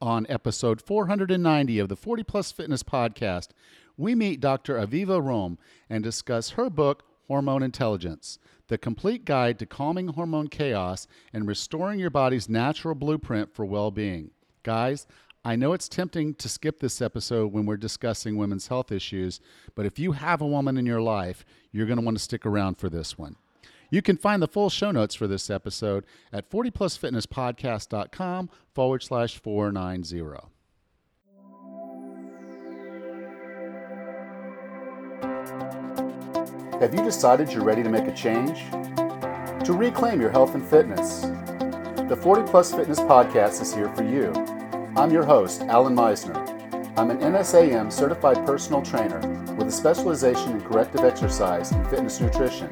on episode 490 of the 40 Plus Fitness Podcast, we meet Dr. Aviva Romm and discuss her book, Hormone Intelligence The Complete Guide to Calming Hormone Chaos and Restoring Your Body's Natural Blueprint for Well Being. Guys, I know it's tempting to skip this episode when we're discussing women's health issues, but if you have a woman in your life, you're going to want to stick around for this one. You can find the full show notes for this episode at 40plusfitnesspodcast.com forward slash 490. Have you decided you're ready to make a change? To reclaim your health and fitness? The 40 Plus Fitness Podcast is here for you. I'm your host, Alan Misner. I'm an NASM certified personal trainer with a specialization in corrective exercise and fitness nutrition.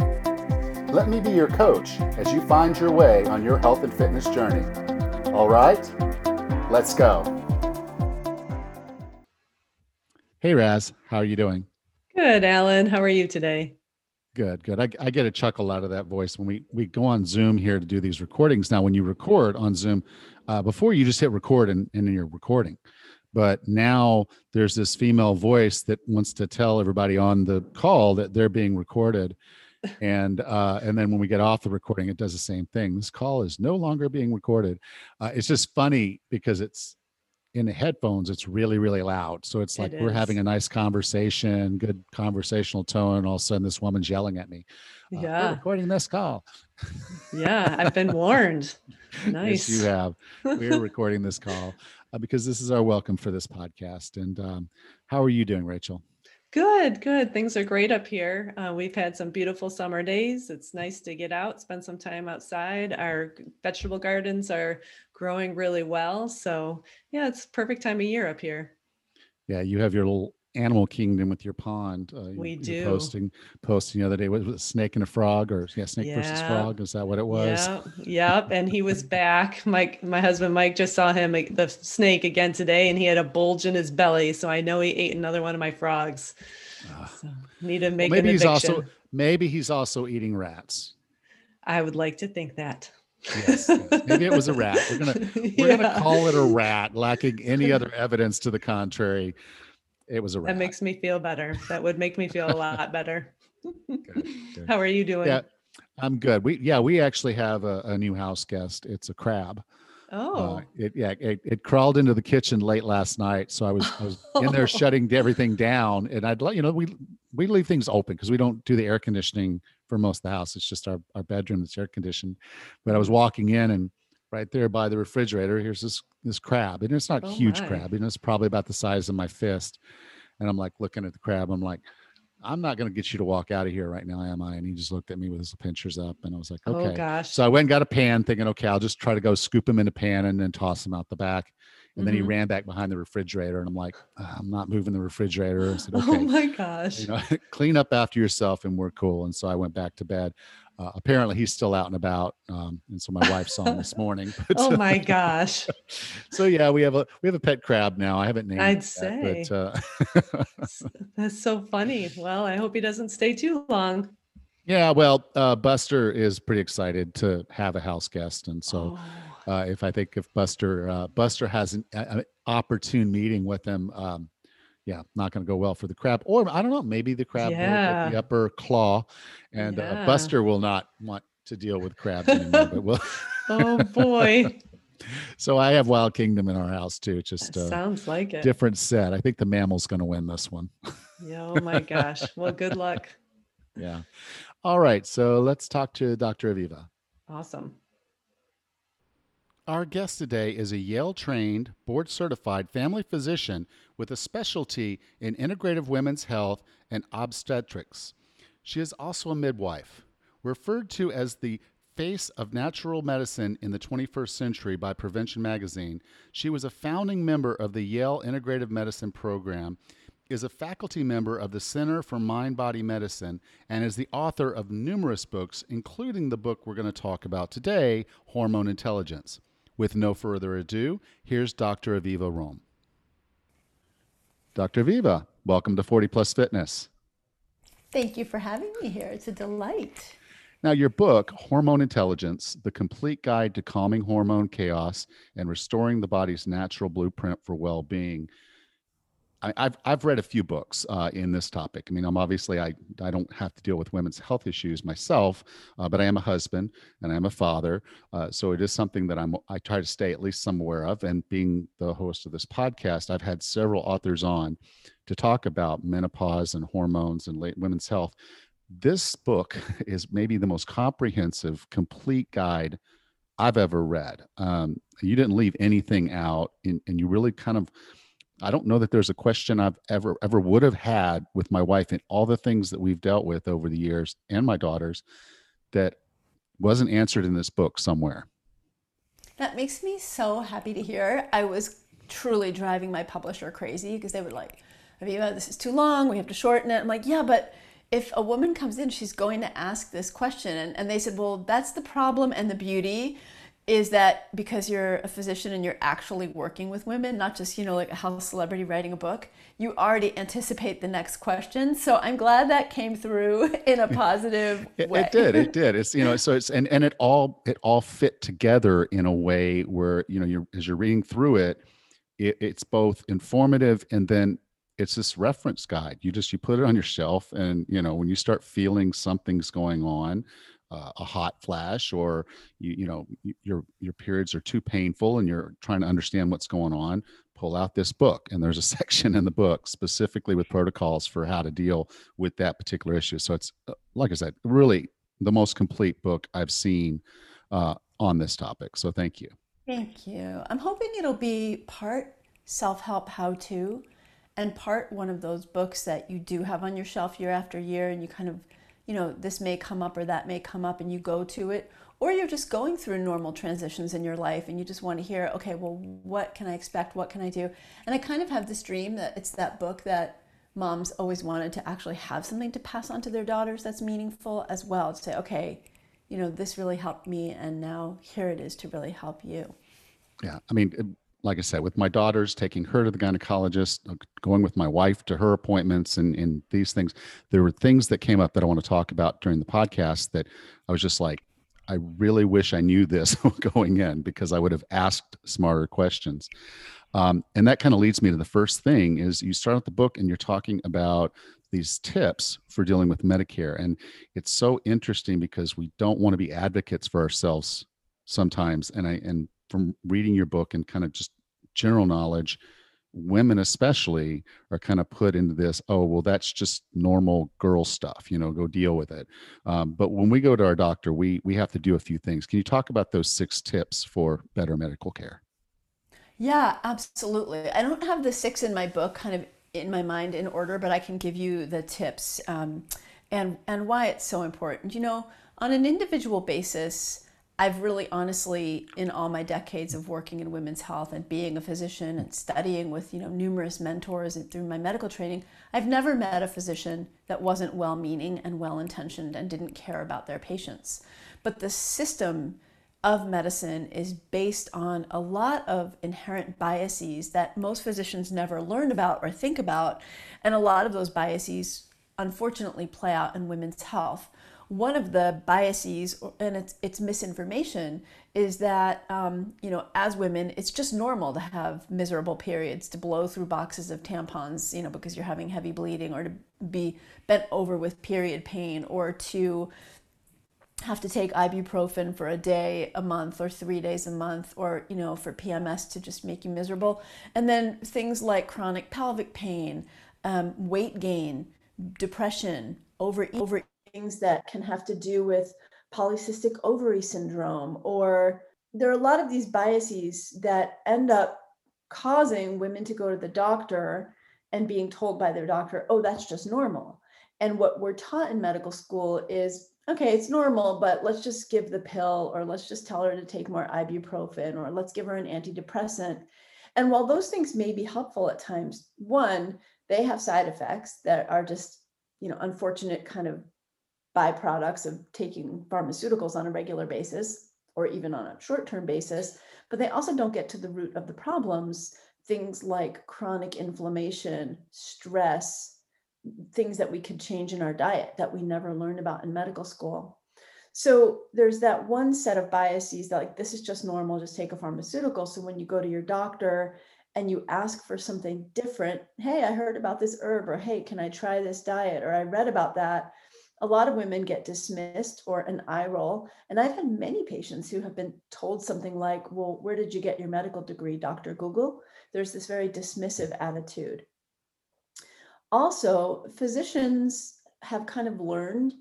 Let me be your coach as you find your way on your health and fitness journey. All right, let's go. Hey, Raz, how are you doing? Good, Alan. How are you today? Good, good. I, I get a chuckle out of that voice when we we go on Zoom here to do these recordings. Now, when you record on Zoom, uh, before you just hit record and, and you're recording, but now there's this female voice that wants to tell everybody on the call that they're being recorded, and uh, and then when we get off the recording, it does the same thing. This call is no longer being recorded. Uh, it's just funny because it's in the headphones it's really really loud. So it's like it we're having a nice conversation good conversational tone all of a sudden this woman's yelling at me. Uh, yeah. recording this call. Yeah i've been warned. Nice yes, you have. We're recording this call uh, because this is our welcome for this podcast. And um, how are you doing rachel Good, good. Things are great up here. Uh, we've had some beautiful summer days. It's nice to get out, spend some time outside. Our vegetable gardens are growing really well. So, yeah, it's perfect time of year up here. Yeah, you have your little animal kingdom with your pond. Uh, we do posting posting the other day. Was it a snake and a frog, or yeah, snake yeah. versus frog? Is that what it was? Yeah, yep. And he was back. Mike, my husband Mike, just saw him the snake again today, and he had a bulge in his belly. So I know he ate another one of my frogs. Uh, so need to make well, maybe he's also maybe he's also eating rats. I would like to think that. yes, yes, maybe it was a rat. We're gonna we're yeah. gonna call it a rat, lacking any other evidence to the contrary it was a That makes me feel better. That would make me feel a lot better. good, good. How are you doing? Yeah, I'm good. We yeah, we actually have a, a new house guest. It's a crab. Uh, oh, uh, it yeah, it, it crawled into the kitchen late last night, so I was I was in there shutting everything down, and I'd let you know we we leave things open because we don't do the air conditioning for most of the house. It's just our our bedroom that's air conditioned. But I was walking in and right there by the refrigerator, here's this this crab, and it's not oh huge my. crab, and it's probably about the size of my fist. And I'm like looking at the crab. I'm like, I'm not going to get you to walk out of here right now, am I? And he just looked at me with his pinchers up, and I was like, oh, okay. Oh gosh. So I went and got a pan, thinking, okay, I'll just try to go scoop him in a pan and then toss him out the back. And mm-hmm. then he mm-hmm. ran back behind the refrigerator, and I'm like, I'm not moving the refrigerator. I said, oh okay, oh my gosh, you know, clean up after yourself, and we're cool. And so I went back to bed uh, apparently he's still out and about um, and so my wife saw him this morning but, oh my gosh so yeah we have a we have a pet crab now i haven't named i'd say that, but, uh, that's so funny well i hope he doesn't stay too long yeah well uh, buster is pretty excited to have a house guest and so oh. Uh, if i think if buster uh, buster has an, an, opportune meeting with him um, yeah, not going to go well for the crab. Or I don't know, maybe the crab yeah. will the upper claw, and uh, yeah. uh, Buster will not want to deal with crabs anymore. but we'll. oh boy. so I have Wild Kingdom in our house too. Just uh, sounds like it. Different set. I think the mammal's going to win this one. yeah, oh my gosh. Well, good luck. Yeah. All right. So let's talk to Dr. Aviva. Awesome. Our guest today is a Yale trained, board certified family physician with a specialty in integrative women's health and obstetrics. She is also a midwife. Referred to as the face of natural medicine in the 21st century by Prevention Magazine, she was a founding member of the Yale Integrative Medicine Program, is a faculty member of the Center for Mind Body Medicine, and is the author of numerous books, including the book we're going to talk about today, Hormone Intelligence. With no further ado, here's Dr. Aviva Romm. Dr. Aviva, welcome to 40 Plus Fitness. Thank you for having me here. It's a delight. Now, your book, Hormone Intelligence The Complete Guide to Calming Hormone Chaos and Restoring the Body's Natural Blueprint for Well Being. I, have I've read a few books uh, in this topic. I mean, I'm obviously I I don't have to deal with women's health issues myself, uh, but I am a husband and I'm a father, uh, so it is something that I'm I try to stay at least some aware of. And being the host of this podcast, I've had several authors on to talk about menopause and hormones and late women's health this book is maybe the most comprehensive, complete guide I've ever read. Um, you didn't leave anything out, and, and you really kind of I don't know that there's a question I've ever ever would have had with my wife and all the things that we've dealt with over the years and my daughters that wasn't answered in this book somewhere. That makes me so happy to hear. I was truly driving my publisher crazy because they would like, Aviva, this is too long. We have to shorten it. I'm like, yeah, but if a woman comes in, she's going to ask this question. And, and they said, well, that's the problem and the beauty is that because you're a physician and you're actually working with women, not just, you know, like a health celebrity writing a book, you already anticipate the next question. So I'm glad that came through in a positive it, way. It did. It did. It's, you know, so it's, and, and it all, it all fit together in a way where, you know, you're, as you're reading through it, it it's both informative and then it's this reference guide you just you put it on your shelf and you know when you start feeling something's going on uh, a hot flash or you you know your your periods are too painful and you're trying to understand what's going on pull out this book. And there's a section in the book specifically with protocols for how to deal with that particular issue. So it's uh, like i said really the most complete book i've seen uh, on this topic. So thank you. Thank you. I'm hoping it'll be part self-help how to and part one of those books that you do have on your shelf year after year and you kind of you know this may come up or that may come up and you go to it or you're just going through normal transitions in your life and you just want to hear okay well what can i expect? What can i do? And i kind of have this dream that it's that book that moms always wanted to actually have something to pass on to their daughters that's meaningful as well to say okay you know this really helped me and now here it is to really help you. Yeah i mean like I said, with my daughters, taking her to the gynecologist, uh, going with my wife to her appointments, and, and these things, there were things that came up that I want to talk about during the podcast that I was just like, I really wish I knew this going in because I would have asked smarter questions. Um, and that kind of leads me to the first thing is you start out the book and you're talking about these tips for dealing with Medicare. And it's so interesting because we don't want to be advocates for ourselves sometimes. And I, and from reading your book and kind of just general knowledge women especially are kind of put into this oh well that's just normal girl stuff you know go deal with it. Um, but when we go to our doctor we we have to do a few things. Can you talk about those six tips for better medical care? Yeah absolutely. I don't have the six in my book kind of in my mind in order but i can give you the tips um, and and why it's so important. You know on an individual basis I've really honestly, in all my decades of working in women's health and being a physician and studying with you know numerous mentors and through my medical training, I've never met a physician that wasn't well-meaning and well-intentioned and didn't care about their patients. But the system of medicine is based on a lot of inherent biases that most physicians never learn about or think about, and a lot of those biases unfortunately play out in women's health one of the biases and it's, it's misinformation is that um, you know as women it's just normal to have miserable periods to blow through boxes of tampons you know because you're having heavy bleeding or to be bent over with period pain or to have to take ibuprofen for a day a month or three days a month or you know for pms to just make you miserable. And then things like chronic pelvic pain um, weight gain depression over over things that can have to do with polycystic ovary syndrome, or there are a lot of these biases that end up causing women to go to the doctor and being told by their doctor, oh, that's just normal. And what we're taught in medical school is okay, it's normal, but let's just give the pill, or let's just tell her to take more ibuprofen, or let's give her an antidepressant. And while those things may be helpful at times, one, they have side effects that are just, you know, unfortunate kind of byproducts of taking pharmaceuticals on a regular basis or even on a short term basis, but they also don't get to the root of the problems, things like chronic inflammation, stress, things that we could change in our diet that we never learned about in medical school. So there's that one set of biases that like this is just normal, just take a pharmaceutical. So when you go to your doctor and you ask for something different, hey, I heard about this herb, or hey, can I try this diet? Or I read about that. A lot of women get dismissed or an eye roll. And I've had many patients who have been told something like, well, where did you get your medical degree, Dr. Google? There's this very dismissive attitude. Also, physicians have kind of learned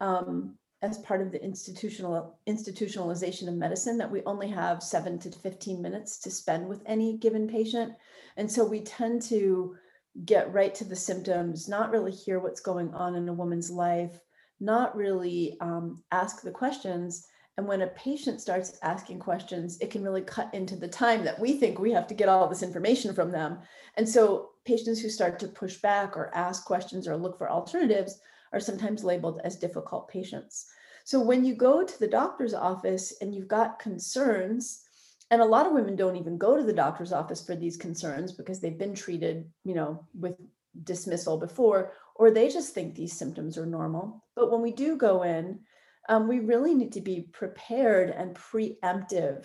um, as part of the institutional institutionalization of medicine that we only have seven to 15 minutes to spend with any given patient. And so we tend to get right to the symptoms, not really hear what's going on in a woman's life, not really um, ask the questions. And when a patient starts asking questions, it can really cut into the time that we think we have to get all this information from them. And so patients who start to push back or ask questions or look for alternatives are sometimes labeled as difficult patients. So when you go to the doctor's office and you've got concerns, and a lot of women don't even go to the doctor's office for these concerns because they've been treated, you know, with dismissal before, or they just think these symptoms are normal. But when we do go in, um, we really need to be prepared and preemptive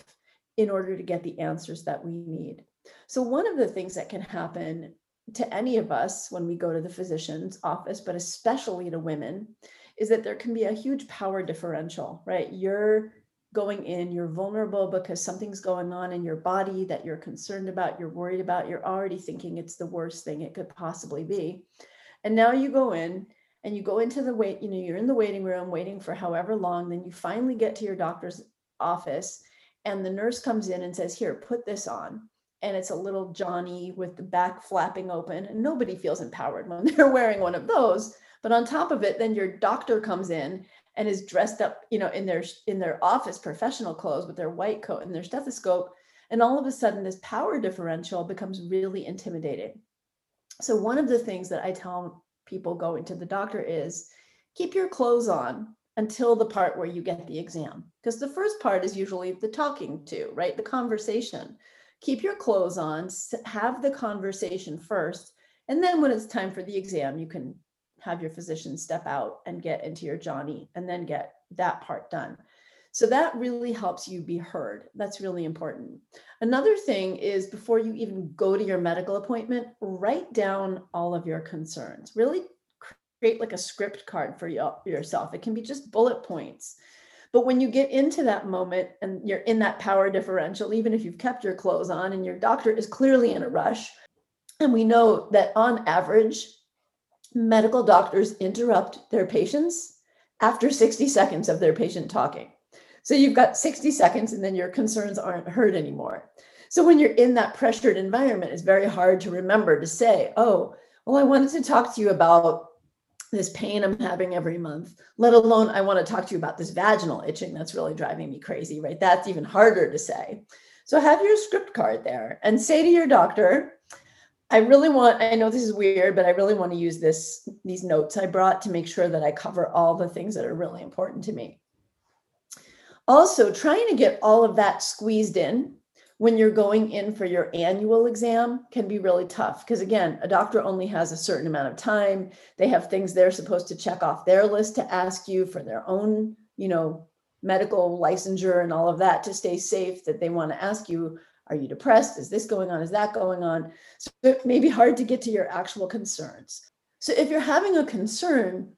in order to get the answers that we need. So, one of the things that can happen to any of us when we go to the physician's office, but especially to women, is that there can be a huge power differential, right? You're going in, you're vulnerable because something's going on in your body that you're concerned about, you're worried about, you're already thinking it's the worst thing it could possibly be. And now you go in and you go into the wait, you know, you're in the waiting room waiting for however long, then you finally get to your doctor's office and the nurse comes in and says, Here, put this on and it's a little Johnny with the back flapping open, and nobody feels empowered when they're wearing one of those. But on top of it, then your doctor comes in and is dressed up, you know, in their in their office professional clothes with their white coat and their stethoscope, and all of a sudden this power differential becomes really intimidating. So one of the things that I tell people going to the doctor is keep your clothes on until the part where you get the exam because the first part is usually the talking to, right? The conversation keep your clothes on, have the conversation first. And then when it's time for the exam, you can have your physician step out and get into your Johnny and then get that part done. So that really helps you be heard. That's really important. Another thing is before you even go to your medical appointment, write down all of your concerns. Really create like a script card for yourself. It can be just bullet points. But when you get into that moment and you're in that power differential, even if you've kept your clothes on and your doctor is clearly in a rush, and we know that on average, medical doctors interrupt their patients after 60 seconds of their patient talking. So you've got 60 seconds and then your concerns aren't heard anymore. So when you're in that pressured environment, it's very hard to remember to say, oh, well, I wanted to talk to you about this pain I'm having every month, let alone I want to talk to you about this vaginal itching that's really driving me crazy, right? That's even harder to say. So have your script card there and say to your doctor, I really want, I know this is weird, but I really want to use this, these notes I brought to make sure that I cover all the things that are really important to me. Also, trying to get all of that squeezed in when you're going in for your annual exam can be really tough because again a doctor only has a certain amount of time they have things they're supposed to check off their list to ask you for their own you know medical licensure and all of that to stay safe that they want to ask you are you depressed is this going on is that going on so it may be hard to get to your actual concerns so if you're having a concern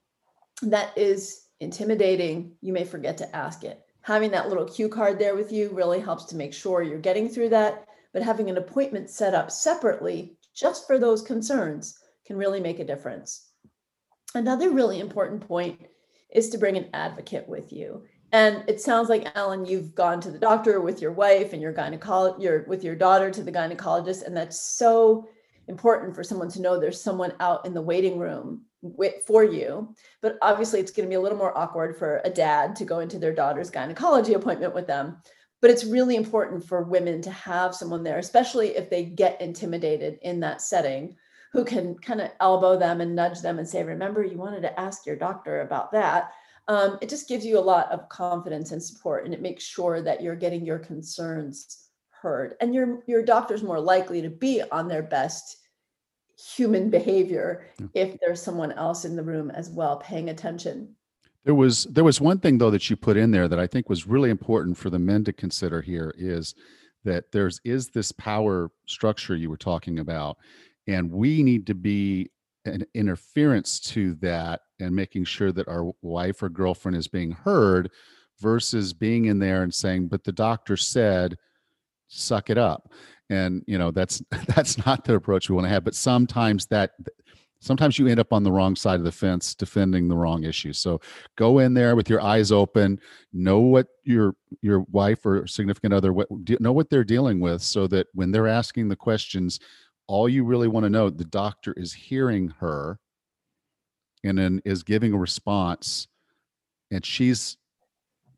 that is intimidating you may forget to ask it having that little cue card there with you really helps to make sure you're getting through that. But having an appointment set up separately just for those concerns can really make a difference. Another really important point is to bring an advocate with you. And it sounds like Alan, you've gone to the doctor with your wife and your gynecologist, your with your daughter to the gynecologist, and that's so important for someone to know there's someone out in the waiting room for you. But obviously, it's going to be a little more awkward for a dad to go into their daughter's gynecology appointment with them. But it's really important for women to have someone there, especially if they get intimidated in that setting, who can kind of elbow them and nudge them and say, Remember, you wanted to ask your doctor about that. Um, it just gives you a lot of confidence and support, and it makes sure that you're getting your concerns heard. And your, your doctor's more likely to be on their best human behavior if there's someone else in the room as well paying attention. There was there was one thing though that you put in there that I think was really important for the men to consider here is that there's is this power structure you were talking about and we need to be an interference to that and making sure that our wife or girlfriend is being heard versus being in there and saying but the doctor said suck it up. And you know that's that's not the approach we want to have but sometimes that sometimes you end up on the wrong side of the fence defending the wrong issue. So go in there with your eyes open know what your your wife or significant other what, know what they're dealing with so that when they're asking the questions all you really want to know the doctor is hearing her and then is giving a response and she's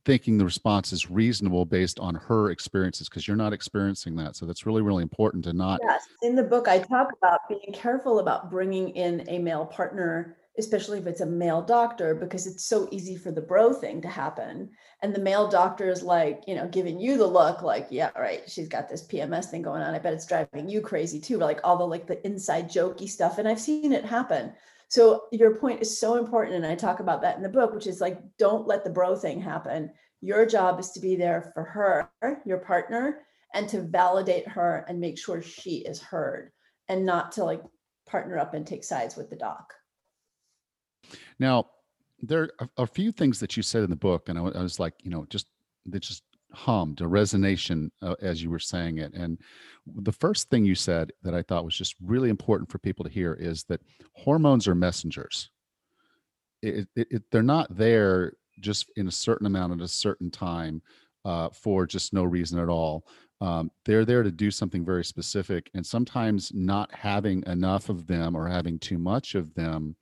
thinking the response is reasonable based on her experiences because you're not experiencing that so that's really really important to not yes in the book i talk about being careful about bringing in a male partner especially if it's a male doctor because it's so easy for the bro thing to happen and the male doctor is like you know giving you the look like yeah right she's got this pms thing going on i bet it's driving you crazy too like all the like the inside jokey stuff and i've seen it happen so your point is so important. And I talk about that in the book, which is like, don't let the bro thing happen. Your job is to be there for her, your partner, and to validate her and make sure she is heard and not to like partner up and take sides with the doc. Now, there are a few things that you said in the book, and I, was like, you know, just that just hummed a resonation uh, as you were saying it. And the first thing you said that I thought was just really important for people to hear is that hormones are messengers. It, it, it, they're not there just in a certain amount at a certain time uh, for just no reason at all. Um, they're there to do something very specific, and sometimes not having enough of them or having too much of them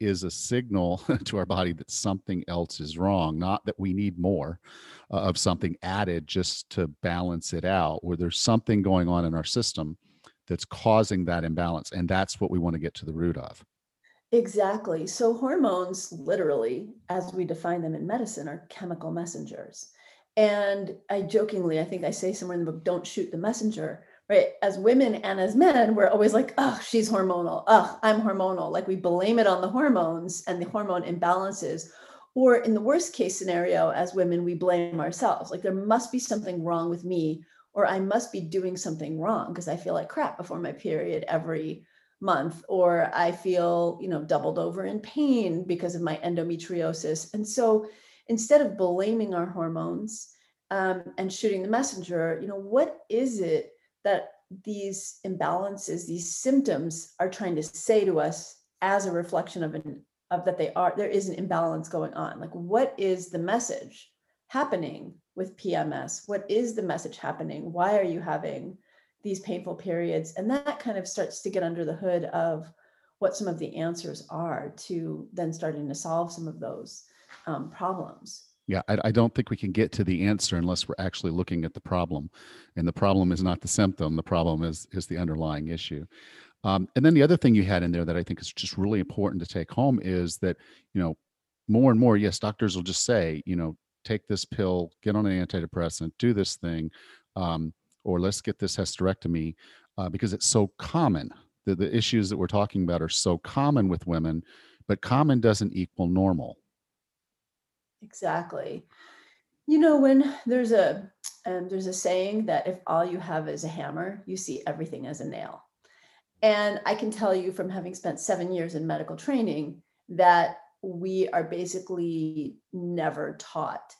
is a signal to our body that something else is wrong, not that we need more uh, of something added just to balance it out, where there's something going on in our system that's causing that imbalance. And that's what we want to get to the root of. Exactly. So, hormones, literally, as we define them in medicine, are chemical messengers. And I jokingly, I think I say somewhere in the book, don't shoot the messenger right? As women and as men, we're always like, oh, she's hormonal. Oh, I'm hormonal. Like we blame it on the hormones and the hormone imbalances. Or in the worst case scenario, as women, we blame ourselves. Like there must be something wrong with me, or I must be doing something wrong because I feel like crap before my period every month, or I feel, you know, doubled over in pain because of my endometriosis. And so instead of blaming our hormones um, and shooting the messenger, you know, what is it that these imbalances, these symptoms are trying to say to us as a reflection of an of that they are there is an imbalance going on. Like what is the message happening with PMS? What is the message happening? Why are you having these painful periods? And that kind of starts to get under the hood of what some of the answers are to then starting to solve some of those um, problems yeah I, I, don't think we can get to the answer unless we're actually looking at the problem. And the problem is not the symptom the problem is is the underlying issue. Um, and then the other thing you had in there that i think is just really important to take home is that you know more and more yes doctors will just say you know take this pill get on an antidepressant do this thing um, or let's get this hysterectomy uh, because it's so common. The, the issues that we're talking about are so common with women but common doesn't equal normal Exactly. You know, when there's a um, there's a saying that if all you have is a hammer, you see everything as a nail. And I can tell you from having spent seven years in medical training that we are basically never taught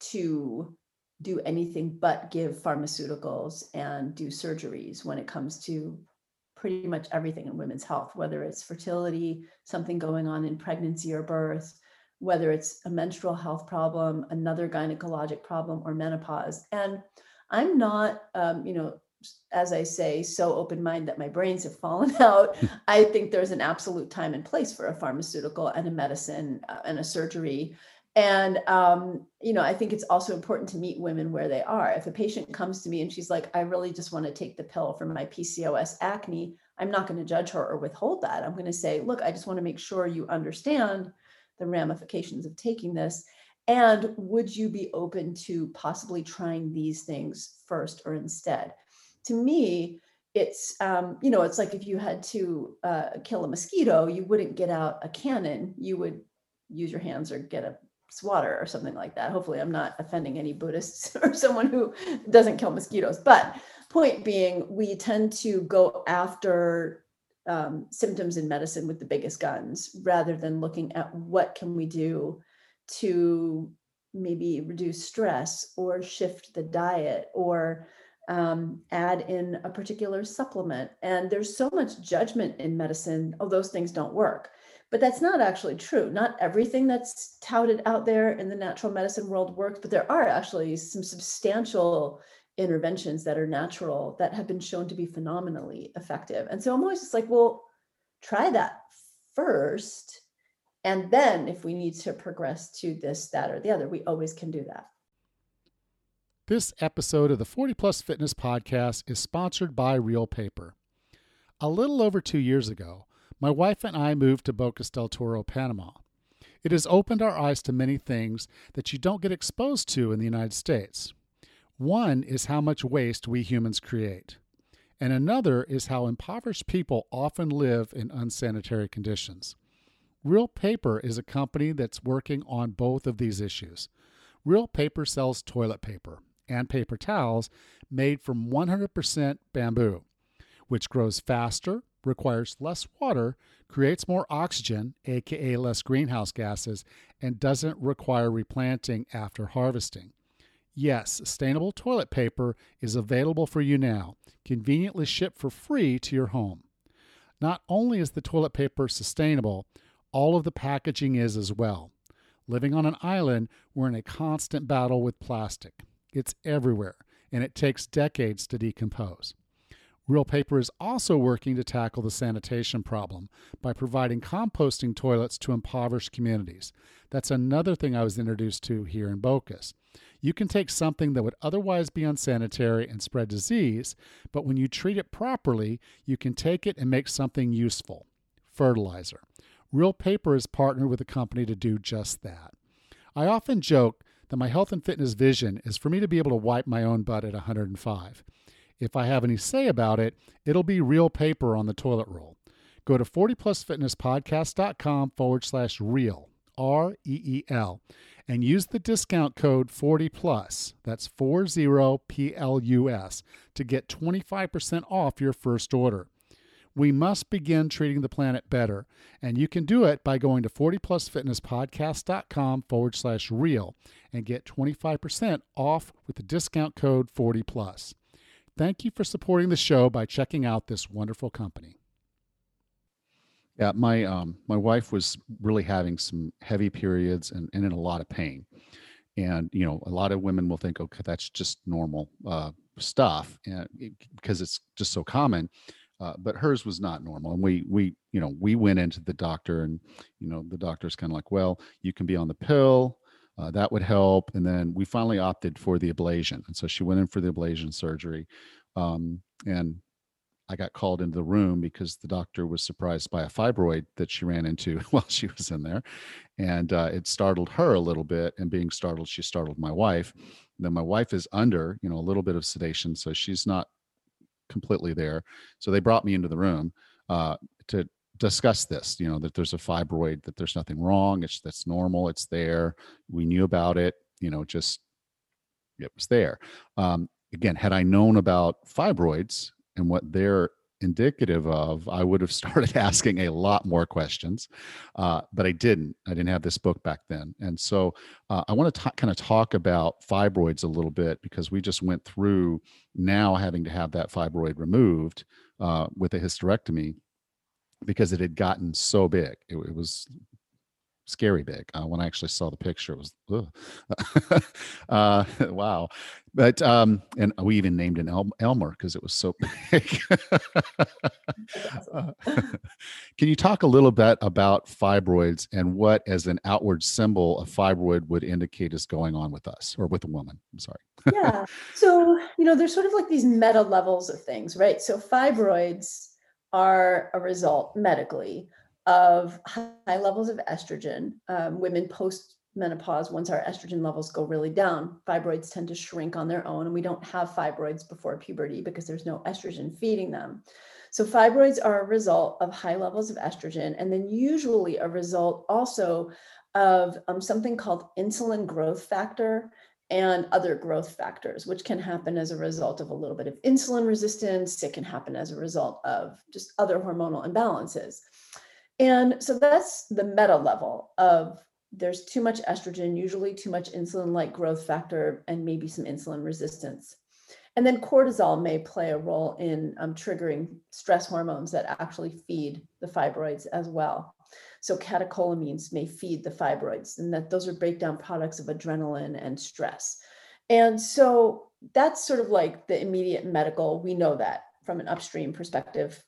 to do anything but give pharmaceuticals and do surgeries when it comes to pretty much everything in women's health, whether it's fertility, something going on in pregnancy or birth, whether it's a menstrual health problem, another gynecologic problem, or menopause. And I'm not, um, you know, as I say, so open minded that my brains have fallen out. I think there's an absolute time and place for a pharmaceutical and a medicine uh, and a surgery. And, um, you know, I think it's also important to meet women where they are. If a patient comes to me and she's like, I really just want to take the pill for my PCOS acne, I'm not going to judge her or withhold that. I'm going to say, look, I just want to make sure you understand the ramifications of taking this? And would you be open to possibly trying these things first or instead? To me, it's um, you know it's like if you had to uh, kill a mosquito you wouldn't get out a cannon you would use your hands or get a swatter or something like that. Hopefully, I'm not offending any Buddhists or someone who doesn't kill mosquitoes. But point being, we tend to go after um, symptoms in medicine with the biggest guns rather than looking at what can we do to maybe reduce stress or shift the diet or um, add in a particular supplement. And there's so much judgment in medicine, oh, those things don't work. But that's not actually true. Not everything that's touted out there in the natural medicine world works, but there are actually some substantial interventions that are natural that have been shown to be phenomenally effective. And so I'm always just like, well, try that first. And then if we need to progress to this, that, or the other, we always can do that. This episode of the 40 Plus Fitness Podcast is sponsored by Reel Paper. A little over two years ago, my wife and I moved to Bocas del Toro, Panama. It has opened our eyes to many things that you don't get exposed to in the United States. One is how much waste we humans create, and another is how impoverished people often live in unsanitary conditions. Reel Paper is a company that's working on both of these issues. Reel Paper sells toilet paper and paper towels made from 100% bamboo, which grows faster, requires less water, creates more oxygen, aka less greenhouse gases, and doesn't require replanting after harvesting. Yes, sustainable toilet paper is available for you now, conveniently shipped for free to your home. Not only is the toilet paper sustainable, all of the packaging is as well. Living on an island, we're in a constant battle with plastic. It's everywhere, and it takes decades to decompose. Reel Paper is also working to tackle the sanitation problem by providing composting toilets to impoverished communities. That's another thing I was introduced to here in Bocas. You can take something that would otherwise be unsanitary and spread disease, but when you treat it properly, you can take it and make something useful fertilizer. Reel Paper is partnered with a company to do just that. I often joke that my health and fitness vision is for me to be able to wipe my own butt at 105. If I have any say about it, it'll be reel paper on the toilet roll. Go to 40plusfitnesspodcast.com forward slash reel, R E E L, and use the discount code 40plus, that's 40PLUS, to get 25% off your first order. We must begin treating the planet better, and you can do it by going to 40plusfitnesspodcast.com forward slash reel and get 25% off with the discount code 40plus. Thank you for supporting the show by checking out this wonderful company. Yeah, my um, my wife was really having some heavy periods and, and in a lot of pain. And you know, a lot of women will think, okay, that's just normal uh, stuff, and it, because it's just so common. Uh, but hers was not normal, and we we you know we went into the doctor, and you know the doctor's kind of like, well, you can be on the pill, uh, that would help. And then we finally opted for the ablation. And so she went in for the ablation surgery. Um, and I got called into the room because the doctor was surprised by a fibroid that she ran into while she was in there. And uh, it startled her a little bit. And being startled, she startled my wife. And then my wife is under, you know, a little bit of sedation. So she's not completely there. So they brought me into the room uh, to discuss this you know that there's a fibroid that there's nothing wrong it's that's normal it's there we knew about it you know just it was there. Um, again had i known about fibroids and what they're indicative of i would have started asking a lot more questions uh, but i didn't i didn't have this book back then. And so uh, i want to kind of talk about fibroids a little bit because we just went through now having to have that fibroid removed uh, with a hysterectomy because it had gotten so big. It, it was scary big. Uh, when I actually saw the picture, it was uh, wow. But um, and we even named an El- Elmer because it was so big. uh, can you talk a little bit about fibroids and what, as an outward symbol, a fibroid would indicate is going on with us or with a woman? I'm sorry. yeah. So you know, there's sort of like these meta levels of things, right? So fibroids are a result medically of high levels of estrogen. Um, women post menopause, once our estrogen levels go really down, fibroids tend to shrink on their own, and we don't have fibroids before puberty because there's no estrogen feeding them. So, fibroids are a result of high levels of estrogen, and then usually a result also of um, something called insulin growth factor and other growth factors, which can happen as a result of a little bit of insulin resistance. It can happen as a result of just other hormonal imbalances. And so that's the meta level of there's too much estrogen, usually too much insulin like growth factor, and maybe some insulin resistance. And then cortisol may play a role in um, triggering stress hormones that actually feed the fibroids as well. So catecholamines may feed the fibroids, and that those are breakdown products of adrenaline and stress. And so that's sort of like the immediate medical. We know that from an upstream perspective,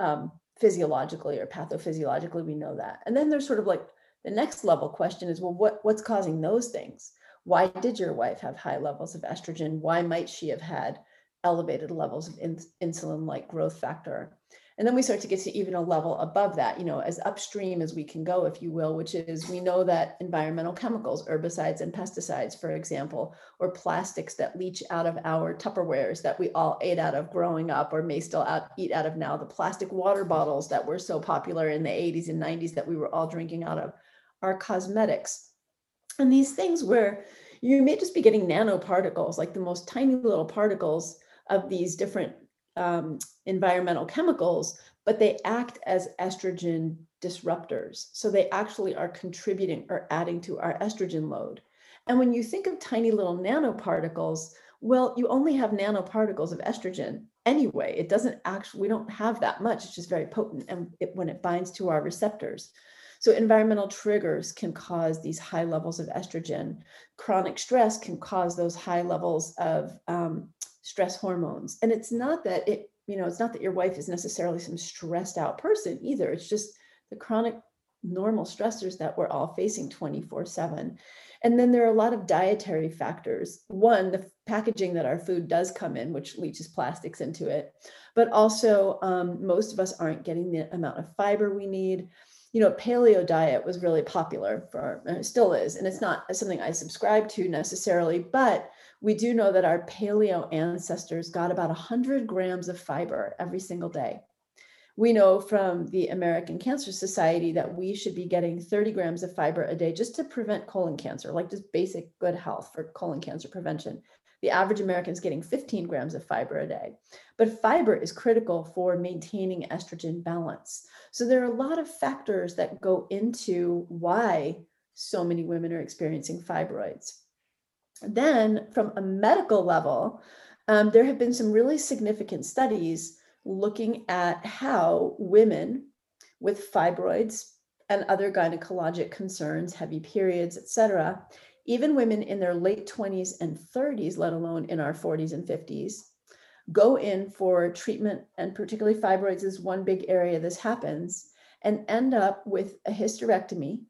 um, physiologically or pathophysiologically, we know that. And then there's sort of like the next level question is, well, what what's causing those things? Why did your wife have high levels of estrogen? Why might she have had elevated levels of in, insulin like growth factor? And then we start to get to even a level above that, you know, as upstream as we can go, if you will, which is we know that environmental chemicals, herbicides and pesticides, for example, or plastics that leach out of our Tupperwares that we all ate out of growing up or may still out, eat out of now, the plastic water bottles that were so popular in the 80s and 90s that we were all drinking out of, our cosmetics. And these things where you may just be getting nanoparticles, like the most tiny little particles of these different um, environmental chemicals, but they act as estrogen disruptors. So they actually are contributing or adding to our estrogen load. And when you think of tiny little nanoparticles, well, you only have nanoparticles of estrogen anyway. It doesn't actually, we don't have that much. It's just very potent and it, when it binds to our receptors. So environmental triggers can cause these high levels of estrogen. Chronic stress can cause those high levels of um, stress hormones. And it's not that it, you know, it's not that your wife is necessarily some stressed out person either. It's just the chronic normal stressors that we're all facing 24 7. And then there are a lot of dietary factors. One, the packaging that our food does come in, which leaches plastics into it, but also um, most of us aren't getting the amount of fiber we need you know, paleo diet was really popular for, still is, and it's not something I subscribe to necessarily, but we do know that our paleo ancestors got about 100 grams of fiber every single day. We know from the American Cancer Society that we should be getting 30 grams of fiber a day just to prevent colon cancer, like just basic good health for colon cancer prevention. The average American is getting 15 grams of fiber a day. But fiber is critical for maintaining estrogen balance. So there are a lot of factors that go into why so many women are experiencing fibroids. Then, from a medical level, um, there have been some really significant studies looking at how women with fibroids and other gynecologic concerns, heavy periods, et cetera, even women in their late 20s and 30s, let alone in our 40s and 50s, go in for treatment, and particularly fibroids is one big area this happens, and end up with a hysterectomy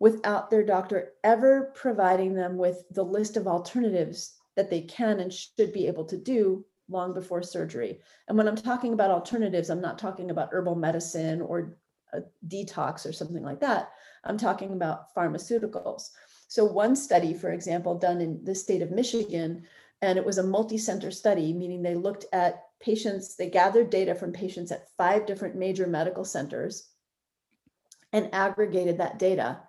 without their doctor ever providing them with the list of alternatives that they can and should be able to do long before surgery. And when I'm talking about alternatives, I'm not talking about herbal medicine or detox or something like that. I'm talking about pharmaceuticals. So, one study, for example, done in the state of Michigan, and it was a multi center study, meaning they looked at patients, they gathered data from patients at five different major medical centers and aggregated that data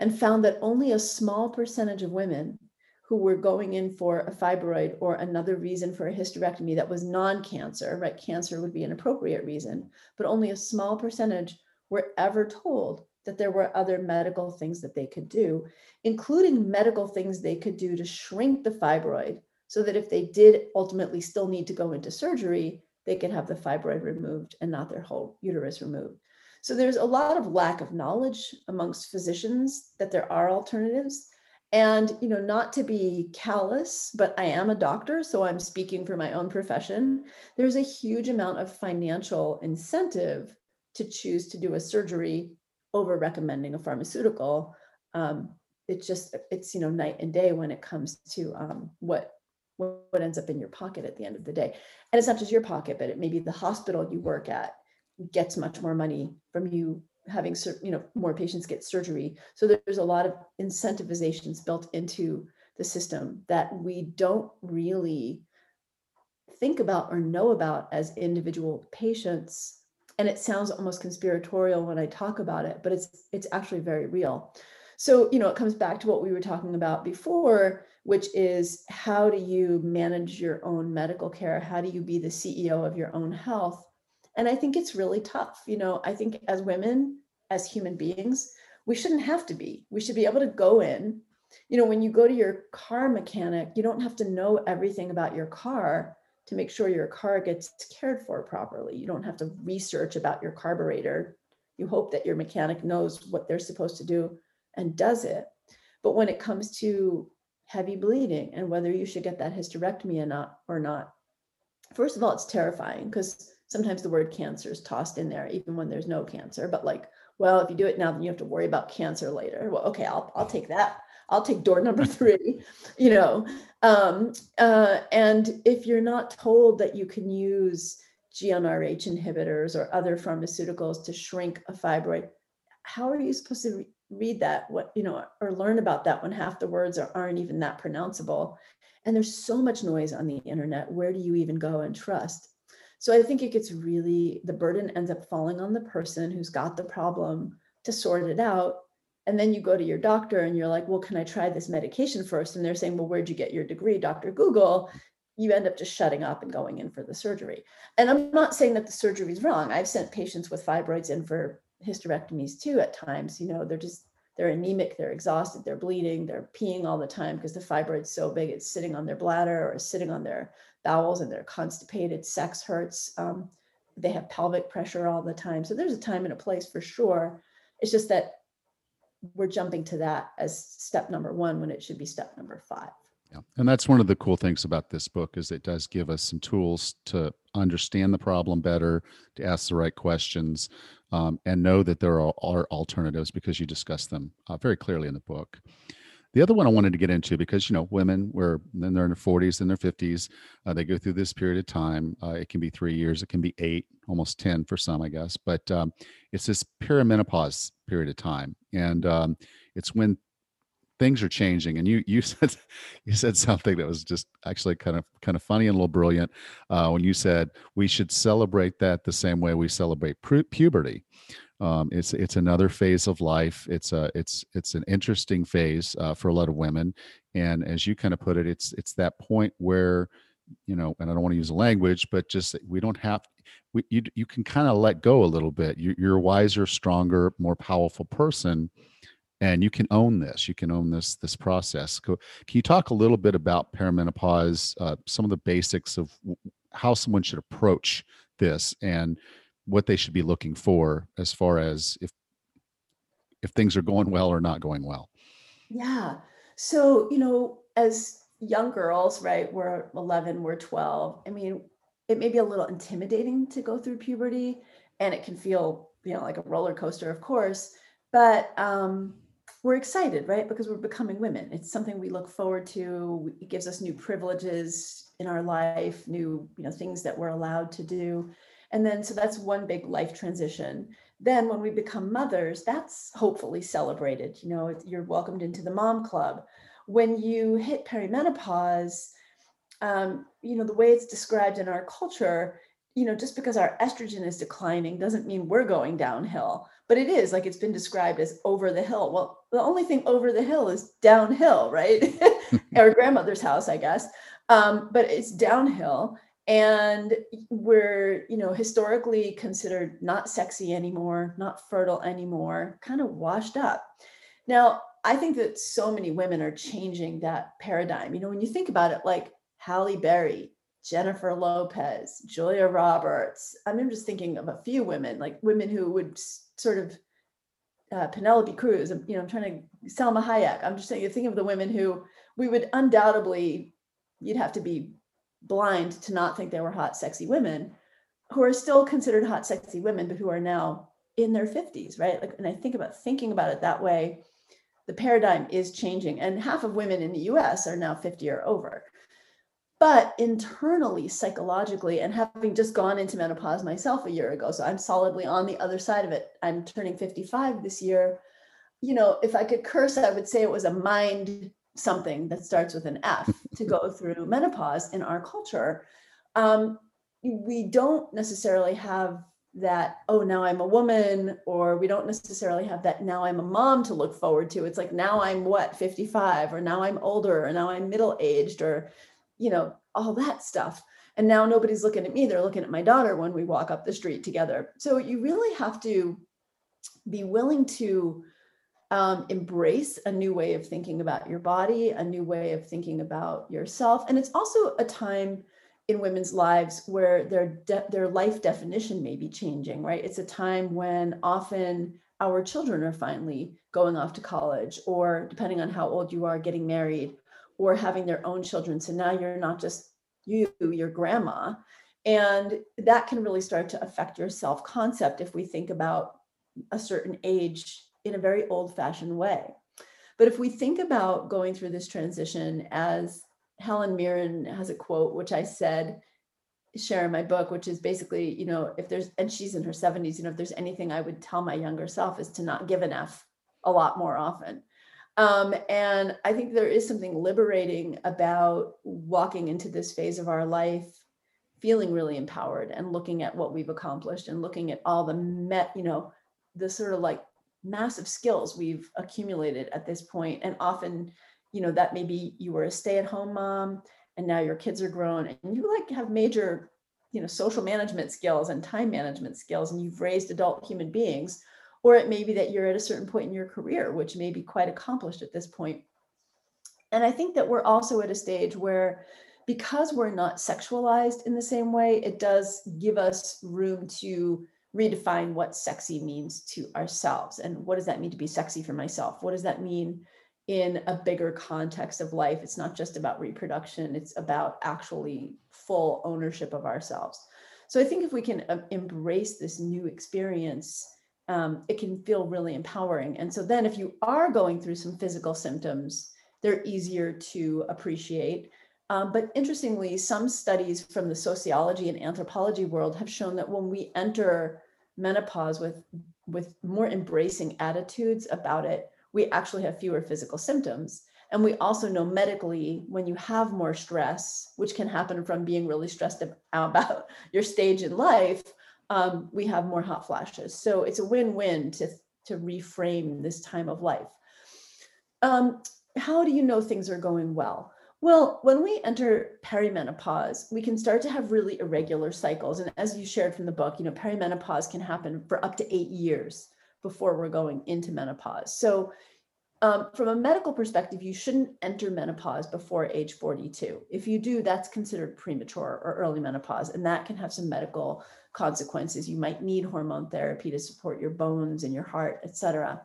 and found that only a small percentage of women who were going in for a fibroid or another reason for a hysterectomy that was non cancer, right? Cancer would be an appropriate reason, but only a small percentage were ever told that there were other medical things that they could do, including medical things they could do to shrink the fibroid so that if they did ultimately still need to go into surgery, they could have the fibroid removed and not their whole uterus removed. So there's a lot of lack of knowledge amongst physicians that there are alternatives. And, you know, not to be callous, but I am a doctor, so I'm speaking for my own profession. There's a huge amount of financial incentive to choose to do a surgery over recommending a pharmaceutical. Um, it's just it's you know night and day when it comes to um, what what ends up in your pocket at the end of the day. And it's not just your pocket, but it may be the hospital you work at gets much more money from you having you know more patients get surgery. So there's a lot of incentivizations built into the system that we don't really think about or know about as individual patients and it sounds almost conspiratorial when I talk about it, but it's it's actually very real. So, you know, it comes back to what we were talking about before, which is how do you manage your own medical care? How do you be the CEO of your own health? And I think it's really tough. You know, I think as women, as human beings, we shouldn't have to be. We should be able to go in. You know, when you go to your car mechanic, you don't have to know everything about your car to make sure your car gets cared for properly. You don't have to research about your carburetor. You hope that your mechanic knows what they're supposed to do and does it. But when it comes to heavy bleeding and whether you should get that hysterectomy or not, or not, first of all, it's terrifying because sometimes the word cancer is tossed in there, even when there's no cancer. But like, well, if you do it now, then you have to worry about cancer later. Well, okay, I'll I'll take that. I'll take door number three, you know. Um, uh, and if you're not told that you can use GnRH inhibitors or other pharmaceuticals to shrink a fibroid, how are you supposed to re- read that? What you know, or learn about that when half the words are, aren't even that pronounceable? And there's so much noise on the internet. Where do you even go and trust? So I think it gets really, the burden ends up falling on the person who's got the problem to sort it out. And then you go to your doctor and you're like, well, can I try this medication first? And they're saying, well, where'd you get your degree, Dr. Google? You end up just shutting up and going in for the surgery. And I'm not saying that the surgery is wrong. I've sent patients with fibroids in for hysterectomies too at times. You know, they're just, they're anemic, they're exhausted, they're bleeding, they're peeing all the time because the fibroid's so big, it's sitting on their bladder or sitting on their bowels and they're constipated, sex hurts. Um, they have pelvic pressure all the time. So there's a time and a place for sure. It's just that we're jumping to that as step number one when it should be step number five. Yeah. And that's one of the cool things about this book is it does give us some tools to understand the problem better, to ask the right questions, um, and know that there are, are, alternatives because you discuss them uh, very clearly in the book. The other one I wanted to get into because you know women were then they're in their 40s and their 50s, uh, they go through this period of time. Uh, it can be three years, it can be eight, almost 10 for some, I guess. But um, it's this perimenopause period of time, and um, it's when things are changing. And you you said you said something that was just actually kind of kind of funny and a little brilliant uh, when you said we should celebrate that the same way we celebrate pu- puberty. Um, it's it's another phase of life. It's a it's it's an interesting phase uh, for a lot of women, and as you kind of put it, it's it's that point where you know, and I don't want to use a language, but just we don't have we you you can kind of let go a little bit. You, you're a wiser, stronger, more powerful person, and you can own this. You can own this this process. Can you talk a little bit about perimenopause? Uh, some of the basics of how someone should approach this and what they should be looking for as far as if if things are going well or not going well. Yeah. So you know as young girls right we're 11 we're 12 i mean it may be a little intimidating to go through puberty and it can feel you know like a roller coaster of course but um we're excited right because we're becoming women. It's something we look forward to. It gives us new privileges in our life new you know things that we're allowed to do and then, so that's one big life transition. Then, when we become mothers, that's hopefully celebrated. You know, you're welcomed into the mom club. When you hit perimenopause, um, you know, the way it's described in our culture, you know, just because our estrogen is declining doesn't mean we're going downhill, but it is like it's been described as over the hill. Well, the only thing over the hill is downhill, right? Our grandmother's house, I guess. Um, but it's downhill and we're you know historically considered not sexy anymore not fertile anymore kind of washed up. Now i think that so many women are changing that paradigm. You know when you think about it like halle berry jennifer lopez julia roberts I i'm just thinking of a few women like women who would sort of uh, penelope cruz you know i'm trying to salma hayek. I'm just saying you think of the women who we would undoubtedly you'd have to be blind to not think they were hot, sexy women who are still considered hot, sexy women, but who are now in their 50s, right? Like, and I think about thinking about it that way, the paradigm is changing. And half of women in the US are now 50 or over. But internally, psychologically, and having just gone into menopause myself a year ago, so I'm solidly on the other side of it. I'm turning 55 this year. You know, if I could curse, I would say it was a mind something that starts with an F to go through menopause in our culture. Um, we don't necessarily have that oh now i'm a woman or we don't necessarily have that now i'm a mom to look forward to it's like now i'm what 55 or now i'm older or now i'm middle aged or you know all that stuff and now nobody's looking at me they're looking at my daughter when we walk up the street together so you really have to be willing to um, embrace a new way of thinking about your body a new way of thinking about yourself. And it's also a time in women's lives where their de- their life definition may be changing right? It's a time when often our children are finally going off to college or depending on how old you are getting married or having their own children. So now you're not just you your grandma. And that can really start to affect your self concept if we think about a certain age in a very old fashioned way but if we think about going through this transition as Helen Mirren has a quote, which I said, share in my book, which is basically, you know, if there's, and she's in her 70s, you know, if there's anything I would tell my younger self is to not give an F a lot more often. Um, and I think there is something liberating about walking into this phase of our life feeling really empowered and looking at what we've accomplished and looking at all the met, you know, the sort of like massive skills we've accumulated at this point and often you know that maybe you were a stay-at-home mom and now your kids are grown and you like have major you know social management skills and time management skills and you've raised adult human beings or it may be that you're at a certain point in your career which may be quite accomplished at this point. And i think that we're also at a stage where because we're not sexualized in the same way it does give us room to redefine what sexy means to ourselves and what does that mean to be sexy for myself what does that mean in a bigger context of life. It's not just about reproduction, it's about actually full ownership of ourselves. So I think if we can um, embrace this new experience, um, it can feel really empowering. And so then if you are going through some physical symptoms, they're easier to appreciate. Um, but interestingly, some studies from the sociology and anthropology world have shown that when we enter menopause with with more embracing attitudes about it, we actually have fewer physical symptoms. And we also know medically when you have more stress, which can happen from being really stressed about your stage in life, um, we have more hot flashes. So it's a win-win to, to reframe this time of life. Um, how do you know things are going well? Well, when we enter perimenopause, we can start to have really irregular cycles. And as you shared from the book, you know, perimenopause can happen for up to eight years before we're going into menopause. So, um, from a medical perspective, you shouldn't enter menopause before age 42. If you do, that's considered premature or early menopause, and that can have some medical consequences. You might need hormone therapy to support your bones and your heart, etc.